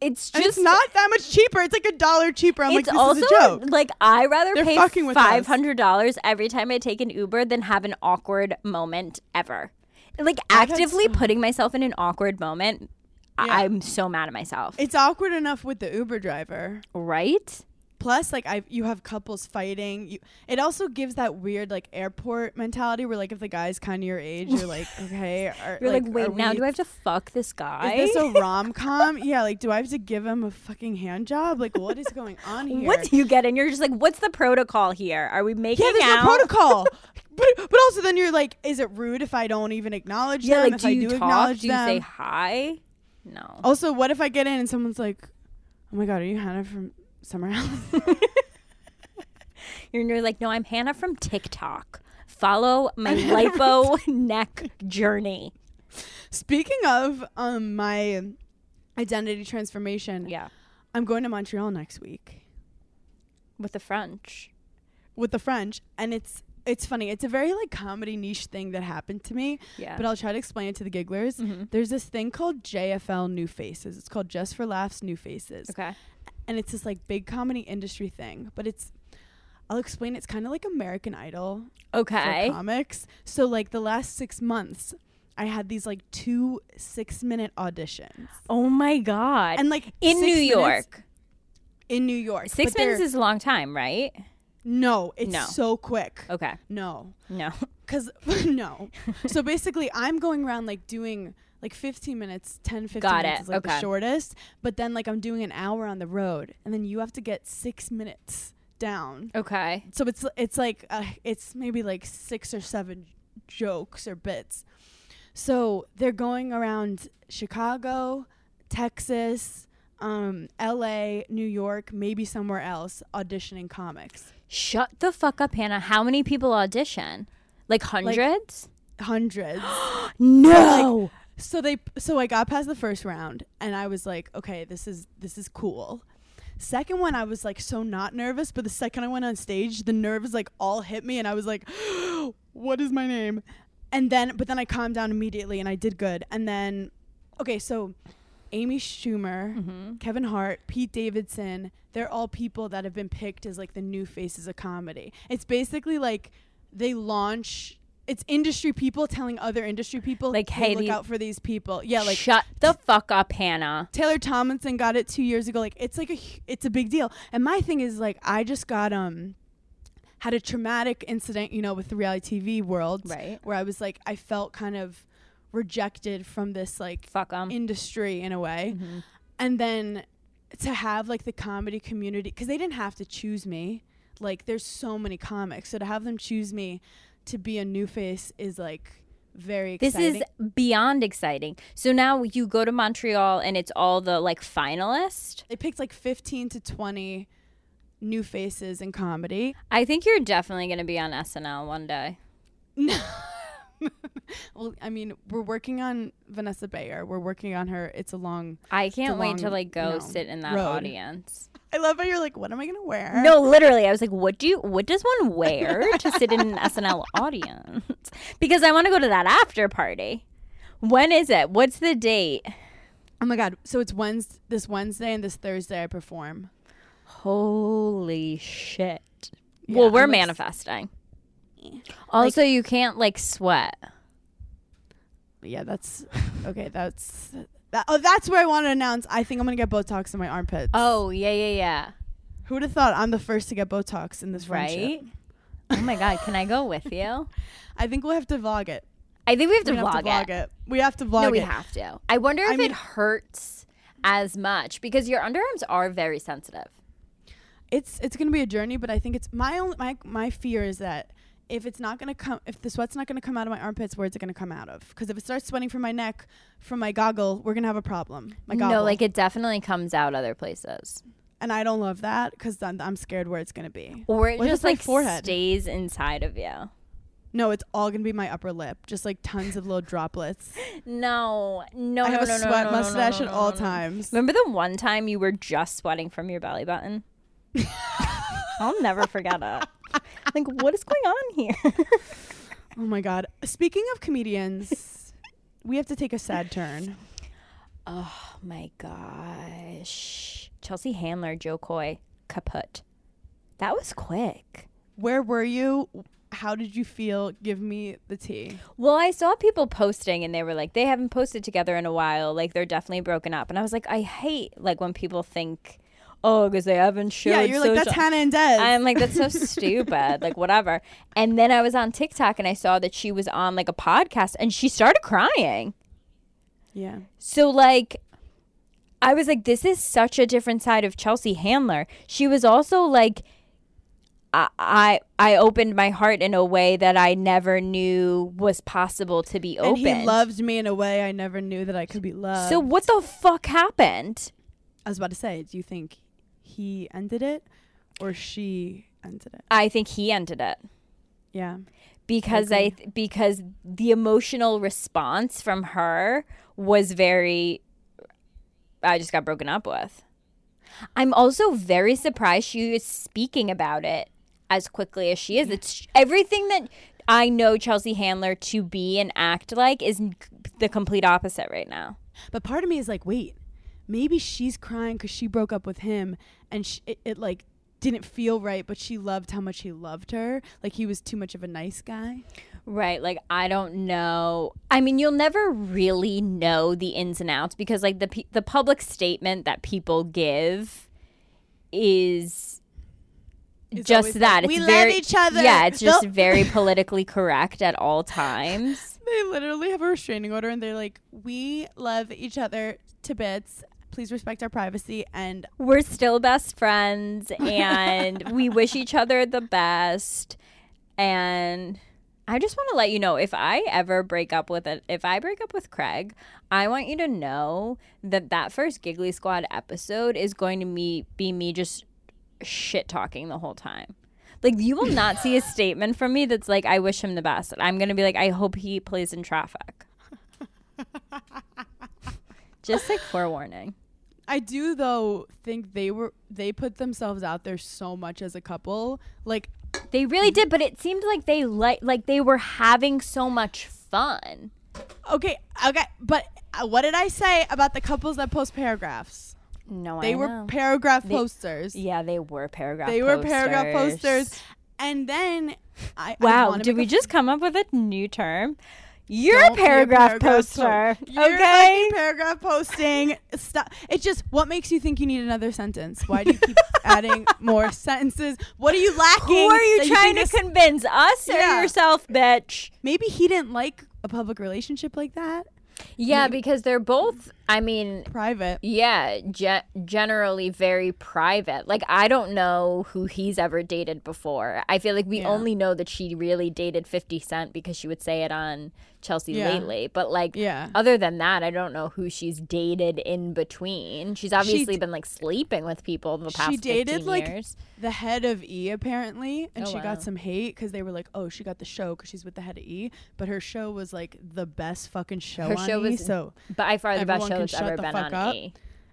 it's And just it's not that much cheaper. It's like a dollar cheaper. I'm like, it's this also is a joke. like I rather They're pay fucking with us. five hundred dollars every time I take an Uber than have an awkward moment ever. Like actively so- putting myself in an awkward moment, I- Yeah. I'm so mad at myself. It's awkward enough with the Uber driver. right? Plus, like I, you have couples fighting. You, it also gives that weird like airport mentality where like if the guy's kind of your age, you're like, okay, are, You're like, are wait, now we- do I have to fuck this guy? Is this a rom com? yeah, like do I have to give him a fucking hand job? Like what is going on here? what do you get? And you're just like, what's the protocol here? Are we making yeah, there's out? no protocol. but but also then you're like, is it rude if I don't even acknowledge Yeah, them? like if do I do talk? acknowledge Do you them? say hi? No. also, what if I get in and someone's like, oh my god, are you Hannah from somewhere else? You're, you're like, no, I'm Hannah from TikTok. Follow my lipo neck journey. Speaking of um my identity transformation, Yeah. I'm going to Montreal next week. With the French. with the French, and it's it's funny. It's a very like comedy niche thing that happened to me, Yeah. but I'll try to explain it to the gigglers. Mhm. There's this thing called JFL New Faces. It's called Just for Laughs New Faces, okay. And it's this like big comedy industry thing. But it's I'll explain. It's kind of like American Idol Okay. for comics. So like the last six months, I had these like two six minute auditions, Oh my god. and like in New York. in New York, Six but minutes is a long time, right? no, it's No. so quick. Okay. No, No. Cause no. so basically I'm going around like doing like 15 minutes, 10, 15 Got minutes it. is like the shortest. But then like I'm doing an hour on the road and then you have to get six minutes down. Okay. So it's it's like uh, it's maybe like six or seven jokes or bits. So they're going around Chicago, Texas, um, L.A., New York, maybe somewhere else, auditioning comics. Shut the fuck up, Hannah. How many people audition? Like hundreds? Hundreds. no. So they so I got past the first round and I was like, okay, this is this is cool. Second one I was like so not nervous, but the second I went on stage, the nerves like all hit me and I was like, what is my name? And then but then I calmed down immediately and I did good. And then okay, so Amy Schumer, Mm-hmm. Kevin Hart, Pete Davidson, they're all people that have been picked as like the new faces of comedy. It's basically like they launch it's industry people telling other industry people Like, hey, hey, look out for these people. Yeah, like Shut the fuck up, Hannah. Taylor Tomlinson got it 2 years ago. Like it's like a it's a big deal. And my thing is like I just got um had a traumatic incident, you know, with the reality TV world Right. where I was like I felt kind of rejected from this like Fuck them. industry in a way. Mm-hmm. And then to have like the comedy community cuz they didn't have to choose me. Like there's so many comics. So to have them choose me to be a new face is like very This is beyond exciting. So now you go to Montreal and it's all the like finalists. they picked like 15 to 20 new faces in comedy. I think you're definitely going to be on SNL one day. No. well, I mean, we're working on Vanessa Bayer. We're working on her. It's a long. I can't wait to like go you know, sit in that road. audience. I love how you're like, what am I gonna wear? No, literally, I was like, "What do you? What does one wear to sit in an SNL audience?" Because I want to go to that after party. When is it? What's the date? Oh my god! So it's Wednesday, this Wednesday and this Thursday. I perform. Holy shit! Yeah, well, we're I'm, like, manifesting. Also, you can't like sweat. Yeah, that's okay. That's that. Oh, that's where I want to announce. I think I'm gonna get Botox in my armpits. Oh yeah, yeah, yeah. who would have thought I'm the first to get Botox in this friendship? Right. oh my god, can I go with you? I think we'll have to vlog it. I think we have to, We vlog, have to vlog it. it. We have to vlog No, we it. have to. I wonder if I mean- it hurts as much because your underarms are very sensitive. it's it's gonna be a journey, but I think it's my only my my fear is that if it's not gonna come, if the sweat's not gonna come out of my armpits, where's it gonna come out of? Because if it starts sweating from my neck, from my goggle, we're gonna have a problem. My goggle. No, like it definitely comes out other places. and I don't love that because I'm, I'm scared where it's gonna be. Or it What just like, forehead? stays inside of you. No, it's all gonna be my upper lip, just like tons of little droplets. No, no, I have no, a no, sweat no, no, no, mustache no, at all no, no. times. Remember the one time you were just sweating from your belly button? I'll never forget it. Like, what is going on here? Oh my god! Speaking of comedians, we have to take a sad turn. oh my gosh. Chelsea Handler, Jo Koy, kaput. That was quick. Where were you? How did you feel? Give me the tea. Well, I saw people posting and they were like, they haven't posted together in a while. Like, they're definitely broken up. And I was like, I hate, like, when people think, oh, because they haven't showed yeah, you're like that's Hannah and Des. I'm like, that's so stupid. Like, whatever. And then I was on TikTok and I saw that she was on like a podcast and she started crying. yeah. So, like, I was like, this is such a different side of Chelsea Handler. She was also like, I, I I opened my heart in a way that I never knew was possible to be And open. he loved me in a way I never knew that I could be loved. So what the fuck happened? I was about to say, do you think he ended it or she ended it? I think he ended it. Yeah. because I, agree. th- because the emotional response from her was very I just got broken up with. I'm also very surprised she is speaking about it as quickly as she is. It's everything that I know Chelsea Handler to be and act like is the complete opposite right now. But part of me is like, wait, maybe she's crying because she broke up with him and sh- it, it like didn't feel right, but she loved how much he loved her. Like he was too much of a nice guy. Right. Like, I don't know. I mean, you'll never really know the ins and outs because, like, the, the public statement that people give is It's just that. like, it's "We love very, each other." Yeah, it's just They'll- very politically correct at all times. They literally have a restraining order and they're like, we love each other to bits. Please respect our privacy. And We're still best friends and we wish each other the best. And I just want to let you know if I ever break up with it, if I break up with Craig, I want you to know that that first Giggly Squad episode is going to me, be me just shit talking the whole time. Like you will not see a statement from me that's like I wish him the best. I'm going to be like I hope he plays in traffic. just like forewarning. I do though think they were they put themselves out there so much as a couple. Like They really did, but it seemed like they like like they were having so much fun. okay, okay, but uh, what did I say about the couples that post paragraphs? No, They I were know. paragraph They- posters. yeah, they were paragraph. Posters. They were paragraph posters. And then I I Wow, wanna did we just come up with a new term? You're Don't a paragraph, po- poster. You're okay. paragraph posting. Stop. It's just what makes you think you need another sentence? Why do you keep adding more sentences? What are you lacking? Who are you trying think to convince? Us or Yeah. yourself, bitch? Maybe he didn't like a public relationship like that. Yeah, because they're both I mean, private. yeah, ge- generally very private. Like I don't know who he's ever dated before. I feel like we Yeah. only know that she really dated 50 Cent because she would say it on Chelsea Yeah. lately. But like Yeah. other than that, I don't know who she's dated in between. She's obviously d- been like sleeping with people the past She dated 15 like the head of E apparently, and Oh, she wow. got some hate because they were like, "Oh, she got the show because she's with the head of E," but her show was like the best fucking show. Her on show E, was so by far the best everyone show that's shut ever the been fuck on up. E.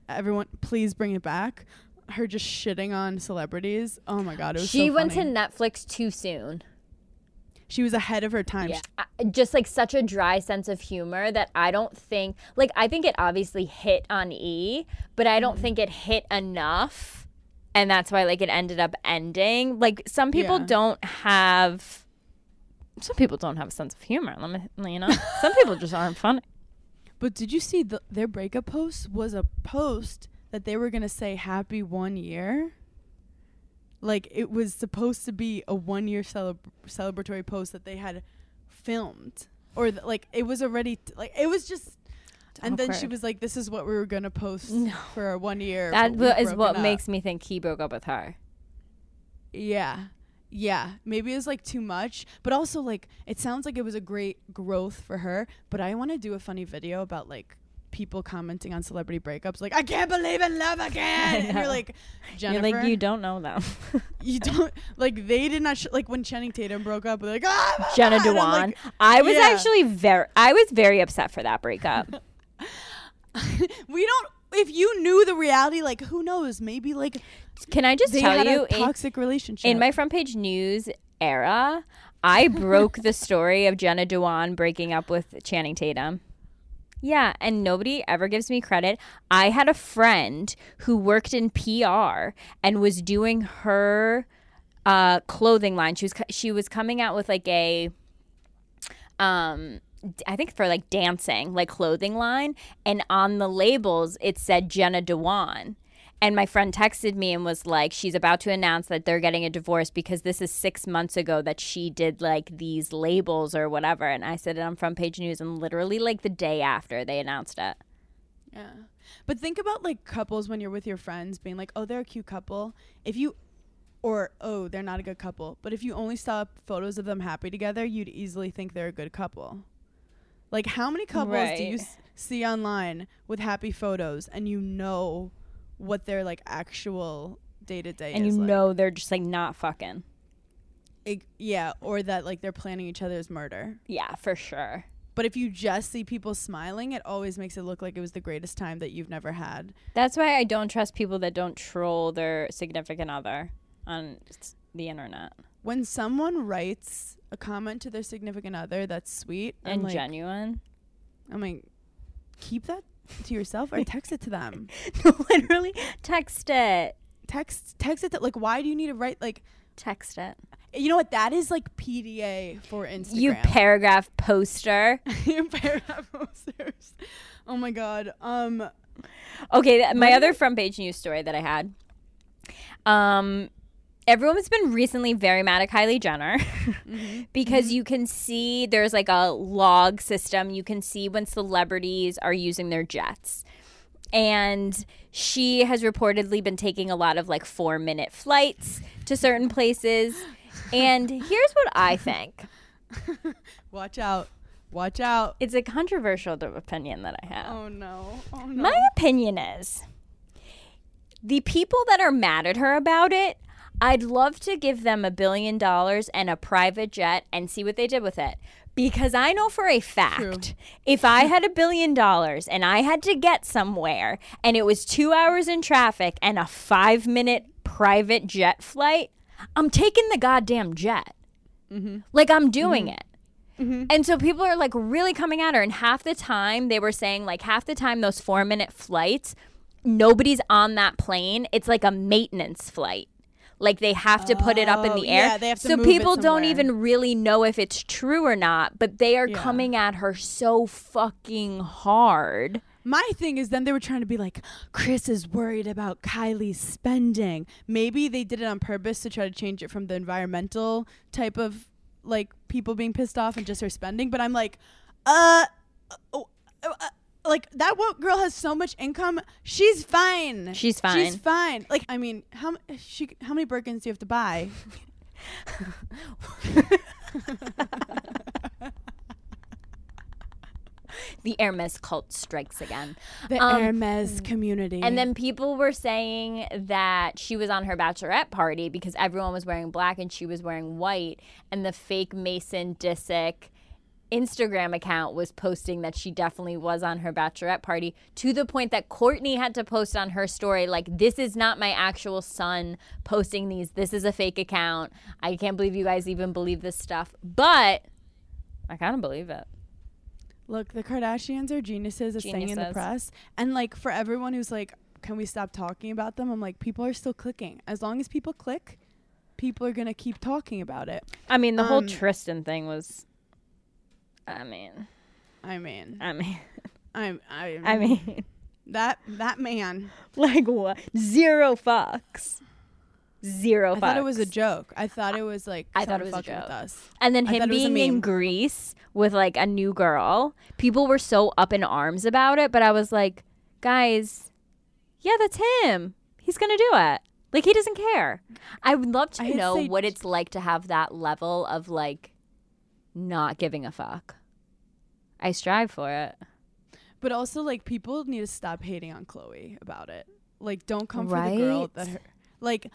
everyone, please bring it back. Her just shitting on celebrities. Oh my god, it was She so went to. Netflix too soon. She was ahead of her time. Yeah. I- Just like such a dry sense of humor that I don't think, like, I think it obviously hit on E, but I don't mm-hmm. think it hit enough. And that's why, like, it ended up ending. Like, some people Yeah. don't have, some people don't have a sense of humor. Let me, you know, some people just aren't funny. But did you see the, their breakup post was a post that they were gonna say happy one year? Like it was supposed to be a one year celeb- celebratory post that they had filmed, or th- like it was already t- like it was just. And then she was like, "This is what we were gonna post No. for our one year." That is what up." makes me think he broke up with her. Yeah. Yeah. Maybe it was like too much. But also like it sounds like it was a great growth for her. But I want to do a funny video about like people commenting on celebrity breakups like I can't believe in love again. and you're like Jennifer You're like, you don't know them. you don't like they did not sh- like when Channing Tatum broke up they're like oh Jenna God," Dewan. Like, I was yeah. actually very, I was very upset for that breakup. we don't if you knew the reality like who knows maybe like Can I just they tell you, a in- toxic relationship In my front page news era, I broke the story of Jenna Dewan breaking up with Channing Tatum. Yeah, and nobody ever gives me credit. I had a friend who worked in PR and was doing her uh, clothing line. She was she was coming out with like a um I think for like dancing, like clothing line, and on the labels it said Jenna Dewan. And my friend texted me and was like, she's about to announce that they're getting a divorce because this is six months ago that she did like these labels or whatever. And I said it on front page news, and literally like the day after they announced it. Yeah. But think about like couples when you're with your friends being like, oh, they're a cute couple. If you, or oh, they're not a good couple. But if you only saw photos of them happy together, you'd easily think they're a good couple. Like, how many couples do you s- see online with happy photos and you know what their like actual day to day And you like? know they're just like not fucking. Ig- yeah, or that like they're planning each other's murder. Yeah, for sure. But if you just see people smiling, it always makes it look like it was the greatest time that you've never had. That's why I don't trust people that don't troll their significant other on the internet when someone writes a comment to their significant other that's sweet and like, genuine. I'm like, keep that to yourself or text it to them. Literally, text it. Text text it to like why do you need to write like Text it. you know what that is like PDA for Instagram. You paragraph poster. You paragraph posters. Oh my god. Um Okay, th- my other front page news story that I had. Um, everyone's been recently very mad at Kylie Jenner mm-hmm. because mm-hmm. you can see there's like a log system. You can see when celebrities are using their jets. And she has reportedly been taking a lot of like four minute flights to certain places. And here's what I think watch out. Watch out. it's a controversial opinion that I have. Oh no. Oh no. My opinion is the people that are mad at her about it, I'd love to give them a billion dollars and a private jet and see what they did with it. Because I know for a fact, if I had a billion dollars and I had to get somewhere and it was two hours in traffic and a five minute private jet flight, I'm taking the goddamn jet. Mm-hmm. Like I'm doing mm-hmm. it. Mm-hmm. And so people are like really coming at her. And half the time they were saying, like, half the time those four minute flights, nobody's on that plane. It's like a maintenance flight. Like they have to put it up in Oh, the air. yeah, they have to so people don't even really know if it's true or not, but they are Yeah. coming at her so fucking hard. My thing is then they were trying to be like, Kris is worried about Kylie's spending. Maybe they did it on purpose to try to change it from the environmental type of like people being pissed off and just her spending. But I'm like, uh, oh, uh, uh, like that wo- girl has so much income. She's fine. She's fine. She's fine. fine. Like I mean, how she how many Birkins do you have to buy? The Hermes cult strikes again. The Um, Hermes community. And then people were saying that she was on her bachelorette party because everyone was wearing black and she was wearing white. And the fake Mason Disick Instagram account was posting that she definitely was on her bachelorette party to the point that Kourtney had to post on her story, like, this is not my actual son posting these. This is a fake account. I can't believe you guys even believe this stuff. But I kind of believe it. Look, the Kardashians are geniuses at saying in the press. And like for everyone who's like, can we stop talking about them? I'm like, people are still clicking. As long as people click, people are gonna keep talking about it. I mean, the whole Um, Tristan thing was. I mean, I mean, I mean, I'm, I, I mean, that that man. like what? Zero fucks. Zero fucks. I thought it was a joke. I thought it was like I thought it was a fucking with joke. us. And then I him thought it was a being in. Greece with like a new girl, people were so up in arms about it. But I was like, guys, yeah, that's him. He's gonna do it. Like he doesn't care. I would love to I know what it's like to have that level of like not giving a fuck. I strive for it. But also, like, people need to stop hating on Khloe about it. Like, don't come for the girl that her, like,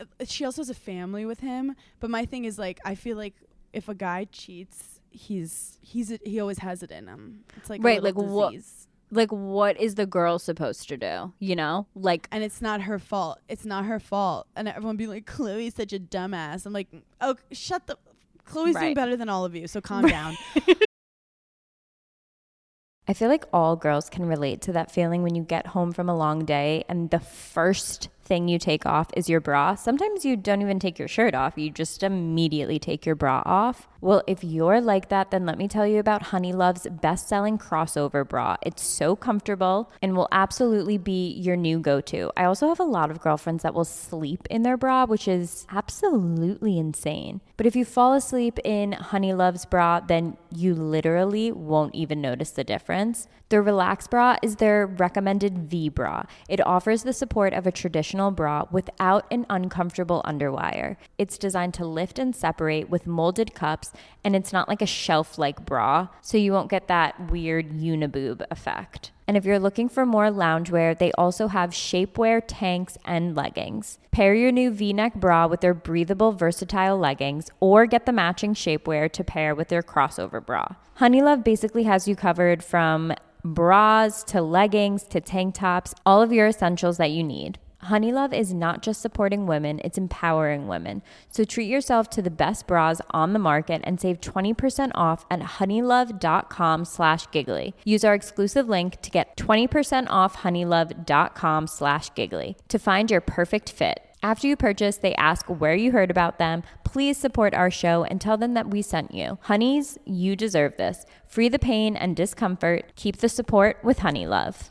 uh, she also has a family with him. But my thing is, like, I feel like if a guy cheats, he's he's he always has it in him. It's like Right, like, what- Like, what is the girl supposed to do? You know, like and it's not her fault. It's not her fault. And everyone be like, Khloe's such a dumbass. I'm like, oh, shut the. Khloe's doing better than all of you, so calm down. I feel like all girls can relate to that feeling when you get home from a long day and the first thing you take off is your bra. Sometimes you don't even take your shirt off, you just immediately take your bra off. Well, if you're like that, then let me tell you about Honeylove's best selling crossover bra. It's so comfortable and will absolutely be your new go to. I also have a lot of girlfriends that will sleep in their bra, which is absolutely insane. But if you fall asleep in Honeylove's bra, then you literally won't even notice the difference. Their Relax bra is their recommended V bra. It offers the support of a traditional bra without an uncomfortable underwire. It's designed to lift and separate with molded cups, and it's not like a shelf like bra, so you won't get that weird uniboob effect. And if you're looking for more loungewear, they also have shapewear tanks and leggings. Pair your new v neck bra with their breathable, versatile leggings, or get the matching shapewear to pair with their crossover bra. Honeylove basically has you covered from bras to leggings to tank tops, all of your essentials that you need. Honeylove is not just supporting women, it's empowering women. So treat yourself to the best bras on the market and save 20% off at honeylove.com slash giggly. Use our exclusive link to get 20% off honeylove.com slash giggly to find your perfect fit. After you purchase, they ask where you heard about them. Please support our show and tell them that we sent you. Honeys, you deserve this. Free the pain and discomfort. Keep the support with Honey Love.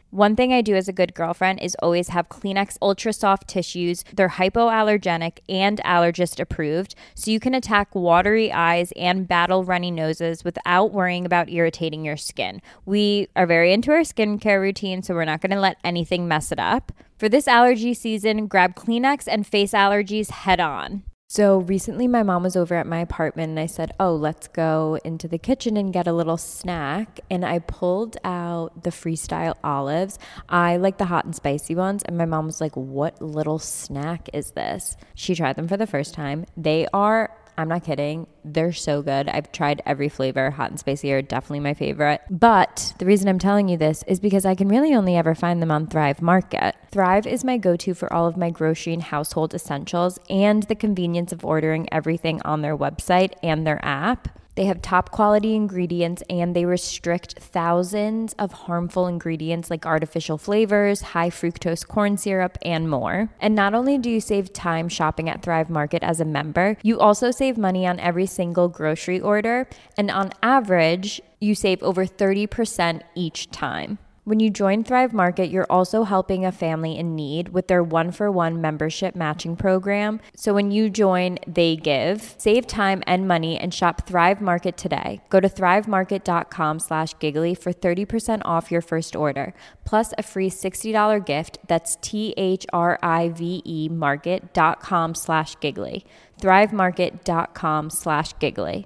One thing I do as a good girlfriend is always have Kleenex Ultra Soft tissues. They're hypoallergenic and allergist approved, so you can attack watery eyes and battle runny noses without worrying about irritating your skin. We are very into our skincare routine, so we're not going to let anything mess it up. For this allergy season, grab Kleenex and face allergies head on. So recently, my mom was over at my apartment and I said, Oh, let's go into the kitchen and get a little snack. And I pulled out the freestyle olives. I like the hot and spicy ones. And my mom was like, What little snack is this? She tried them for the first time. They are I'm not kidding. They're so good. I've tried every flavor. Hot and spicy are definitely my favorite. But the reason I'm telling you this is because I can really only ever find them on Thrive Market. Thrive is my go to for all of my grocery and household essentials and the convenience of ordering everything on their website and their app. They have top quality ingredients and they restrict thousands of harmful ingredients like artificial flavors, high fructose corn syrup, and more. And not only do you save time shopping at Thrive Market as a member, you also save money on every single grocery order. And on average, you save over 30% each time. When you join Thrive Market, you're also helping a family in need with their one for one membership matching program. So when you join, they give. Save time and money and shop Thrive Market today. Go to thrivemarket.com slash giggly for 30% off your first order, plus a free $60 gift. That's T H R I V E market.com slash giggly. Thrivemarket.com slash giggly.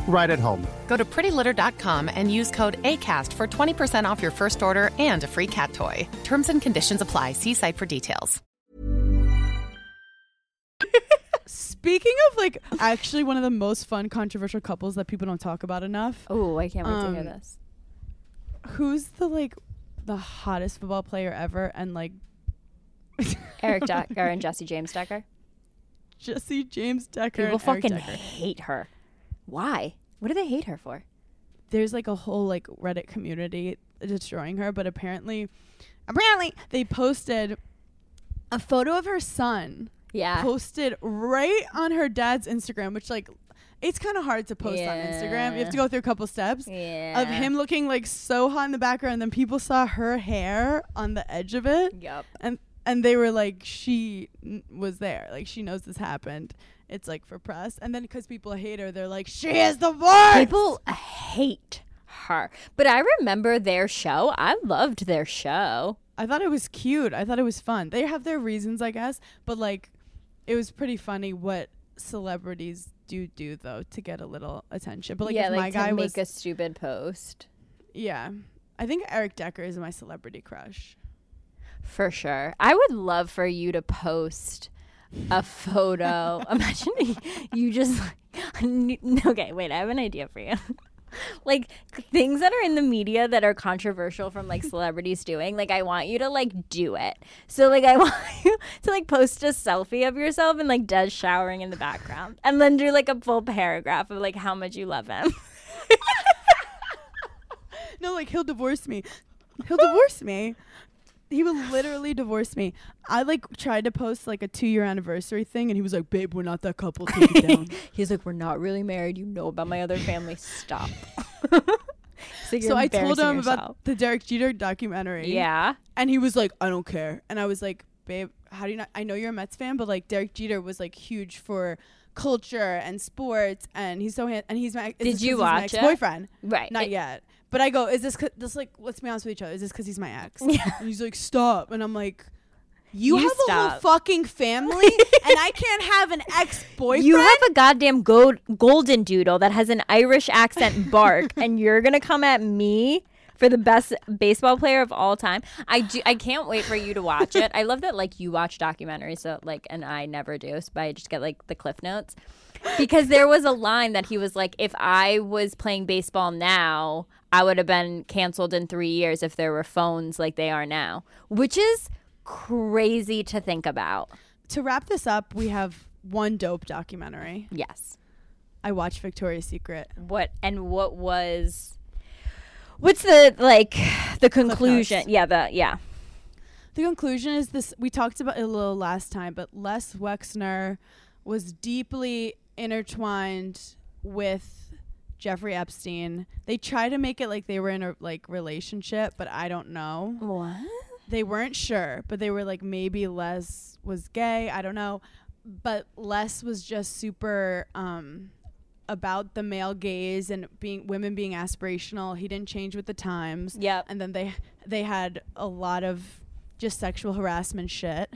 right at home. Go to prettylitter.com and use code ACAST for 20% off your first order and a free cat toy. Terms and conditions apply. See site for details. Speaking of like actually one of the most fun controversial couples that people don't talk about enough. Oh, I can't wait to hear Um, this. Who's the like the hottest football player ever and like Eric Decker and Jesse James Decker. Jesse James Decker People and fucking Decker. hate her. Why? What do they hate her for? There's like a whole like Reddit community destroying her, but apparently apparently they posted a photo of her son Yeah. posted right on her dad's Instagram, which like it's kind of hard to post on Instagram. You have to go through a couple steps yeah. of him looking like so hot in the background. And then people saw her hair on the edge of it, Yup. and and they were like, she n- was there, like she knows this happened. It's like for press, and then because people hate her, they're like, she is the worst. People hate her. But I remember their show. I loved their show. I thought it was cute. I thought it was fun. They have their reasons, I guess, but like, it was pretty funny what celebrities do do though to get a little attention. But like, yeah, if like my guy make was, a stupid post. yeah, I think Eric Decker is my celebrity crush. For sure. I would love for you to post a photo. Imagine you just okay, wait, I have an idea for you. like things that are in the media that are controversial from like celebrities doing, like I want you to like do it. So like I want you to like post a selfie of yourself and like Des showering in the background. And then do like a full paragraph of like how much you love him. No, like he'll divorce me. He'll divorce me. He would literally divorce me. I like tried to post like a two year anniversary thing, and he was like, "Babe, we're not that couple. Take it down." He's like, We're not really married, you know about my other family. Stop. so, so I told him yourself. about the Derek Jeter documentary. Yeah. and he was like, "I don't care." And I was like, "Babe, how do you not? I know you're a Mets fan, but like Derek Jeter was like huge for culture and sports, and he's so hand- and he's my Did you my watch ex-boyfriend? Right. Not It- yet. But I go, is this this like let's be honest with each other? Is this because he's my ex? Yeah. And he's like, stop. And I'm like, you, You have a whole fucking family, and I can't have an ex boyfriend. You have a goddamn gold, golden doodle that has an Irish accent bark, and you're gonna come at me for the best baseball player of all time. I do. I can't wait for you to watch it. I love that like you watch documentaries, so like, and I never do, so I just get like the cliff notes. Because there was a line that he was like, if I was playing baseball now, I would have been canceled in three years if there were phones like they are now, which is crazy to think about. to wrap this up, we have one dope documentary. Yes. I watched Victoria's Secret. what and what was what's the like the conclusion yeah the yeah The conclusion is this we talked about it a little last time, but Les Wexner was deeply intertwined with Jeffrey Epstein. They try to make it like they were in a like relationship, but I don't know. what They weren't sure, but they were like maybe Les was gay, I don't know. But Les was just super um about the male gaze and being women being aspirational. He didn't change with the times yep and then they they had a lot of just sexual harassment shit.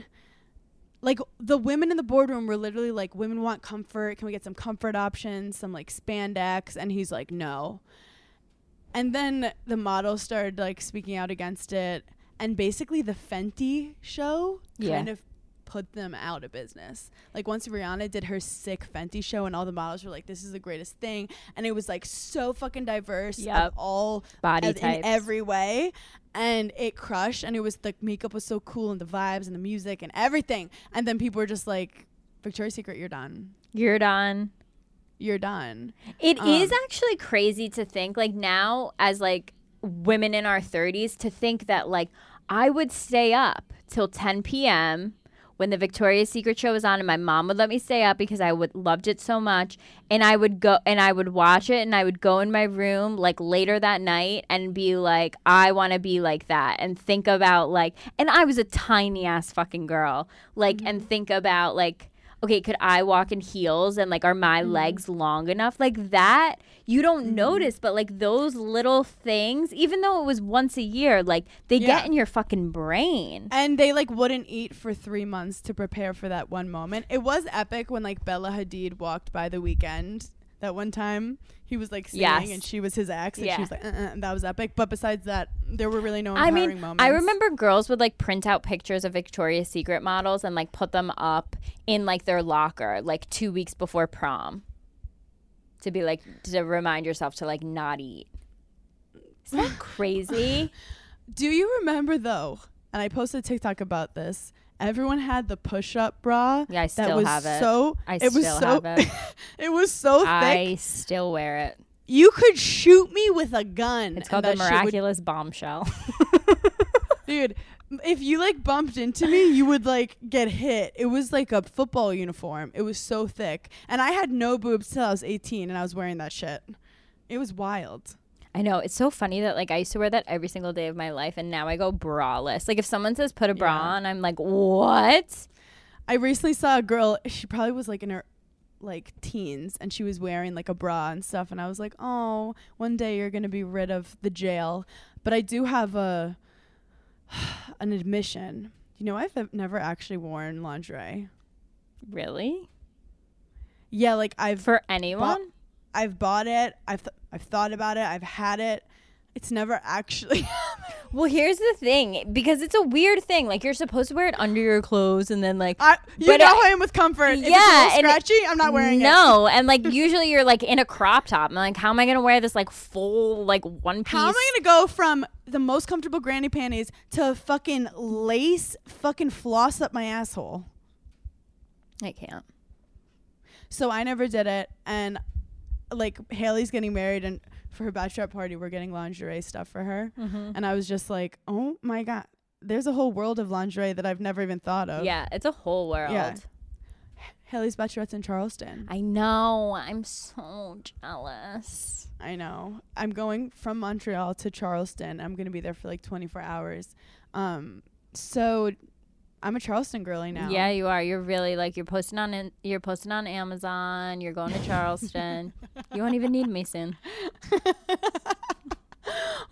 Like the women in the boardroom were literally like, "Women want comfort. Can we get some comfort options? Some like spandex?" And he's like, "No." And then the models started like speaking out against it, and basically the Fenty show Yeah. kind of put them out of business. Like once Rihanna did her sick Fenty show, and all the models were like, "This is the greatest thing," and it was like so fucking diverse of all Body as- in every way. And it crushed, and it was the makeup was so cool, and the vibes, and the music, and everything. And then people were just like, "Victoria's Secret, you're done. You're done. You're done." It is Um, actually crazy to think like now as like women in our 30s to think that like I would stay up till 10 p.m. when the Victoria's Secret show was on and my mom would let me stay up because I would loved it so much. And I would go and I would watch it and I would go in my room like later that night and be like I want to be like that and think about like and I was a tiny ass fucking girl. Like and mm-hmm. think about like okay, could I walk in heels and like are my mm-hmm. legs long enough? Like that, you don't mm-hmm. notice, but like those little things, even though it was once a year, like they Yeah. get in your fucking brain. And they like wouldn't eat for three months to prepare for that one moment. It was epic when like Bella Hadid walked by The Weeknd that one time. He was like singing Yes. and she was his ex, and Yeah. she was like, uh-uh, and that was epic. But besides that, there were really no I mean, moments. I remember girls would like print out pictures of Victoria's Secret models and like put them up in like their locker like two weeks before prom to be like to remind yourself to like not eat. Isn't that crazy? Do you remember though? And I posted a TikTok about this. Everyone had the push-up bra. Yeah, I that still was have it. So I it was so have it. it was so thick. I still wear it. you could shoot me with a gun. It's called the shit would- miraculous bombshell. Dude, if you like bumped into me, you would like get hit. It was like a football uniform. It was so thick. And I had no boobs till I was 18 and I was wearing that shit. It was wild. I know it's so funny that like I used to wear that every single day of my life, and now I go braless. Like if someone says put a bra Yeah. on, I'm like, what? I recently saw a girl, she probably was like in her like teens and she was wearing like a bra and stuff and I was like, "Oh, one day you're going to be rid of the jail." But I do have a an admission. You know, I've never actually worn lingerie. Really? Yeah, like I've For anyone? I've bought it. I've th- I've thought about it. I've had it. It's never actually. Well, here's the thing, because it's a weird thing. Like you're supposed to wear it under your clothes, and then like I, you But know I- I am with comfort. It's Yeah, little and it- scratchy. I'm not wearing it. no, and like usually you're like in a crop top. I'm like, how am I gonna wear this like full like one piece? How am I gonna go from the most comfortable granny panties to fucking lace fucking floss up my asshole? I can't. So I never did it, and like Haley's getting married, and for her bachelorette party, we're getting lingerie stuff for her, Mm-hmm. and I was just like, oh my god, there's a whole world of lingerie that I've never even thought of. Yeah, it's a whole world. Yeah. Haley's bachelorette's in Charleston. I know. I'm so jealous. I know. I'm going from Montreal to Charleston. I'm gonna be there for like 24 hours. Um, so I'm a Charleston girly now. Yeah, you are. You're really like you're posting on in, you're posting on Amazon. You're going to Charleston. you won't even need me soon.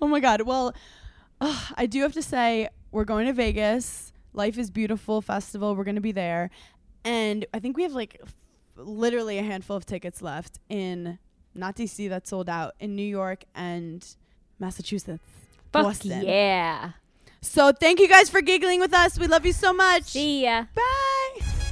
Oh my God. Well, ugh, I do have to say we're going to Vegas. Life is Beautiful festival. We're gonna be there, and I think we have like f- literally a handful of tickets left in not DC that's sold out in New York and Massachusetts. Fuck Boston. yeah. So thank you guys for giggling with us. We love you so much. See ya. Bye.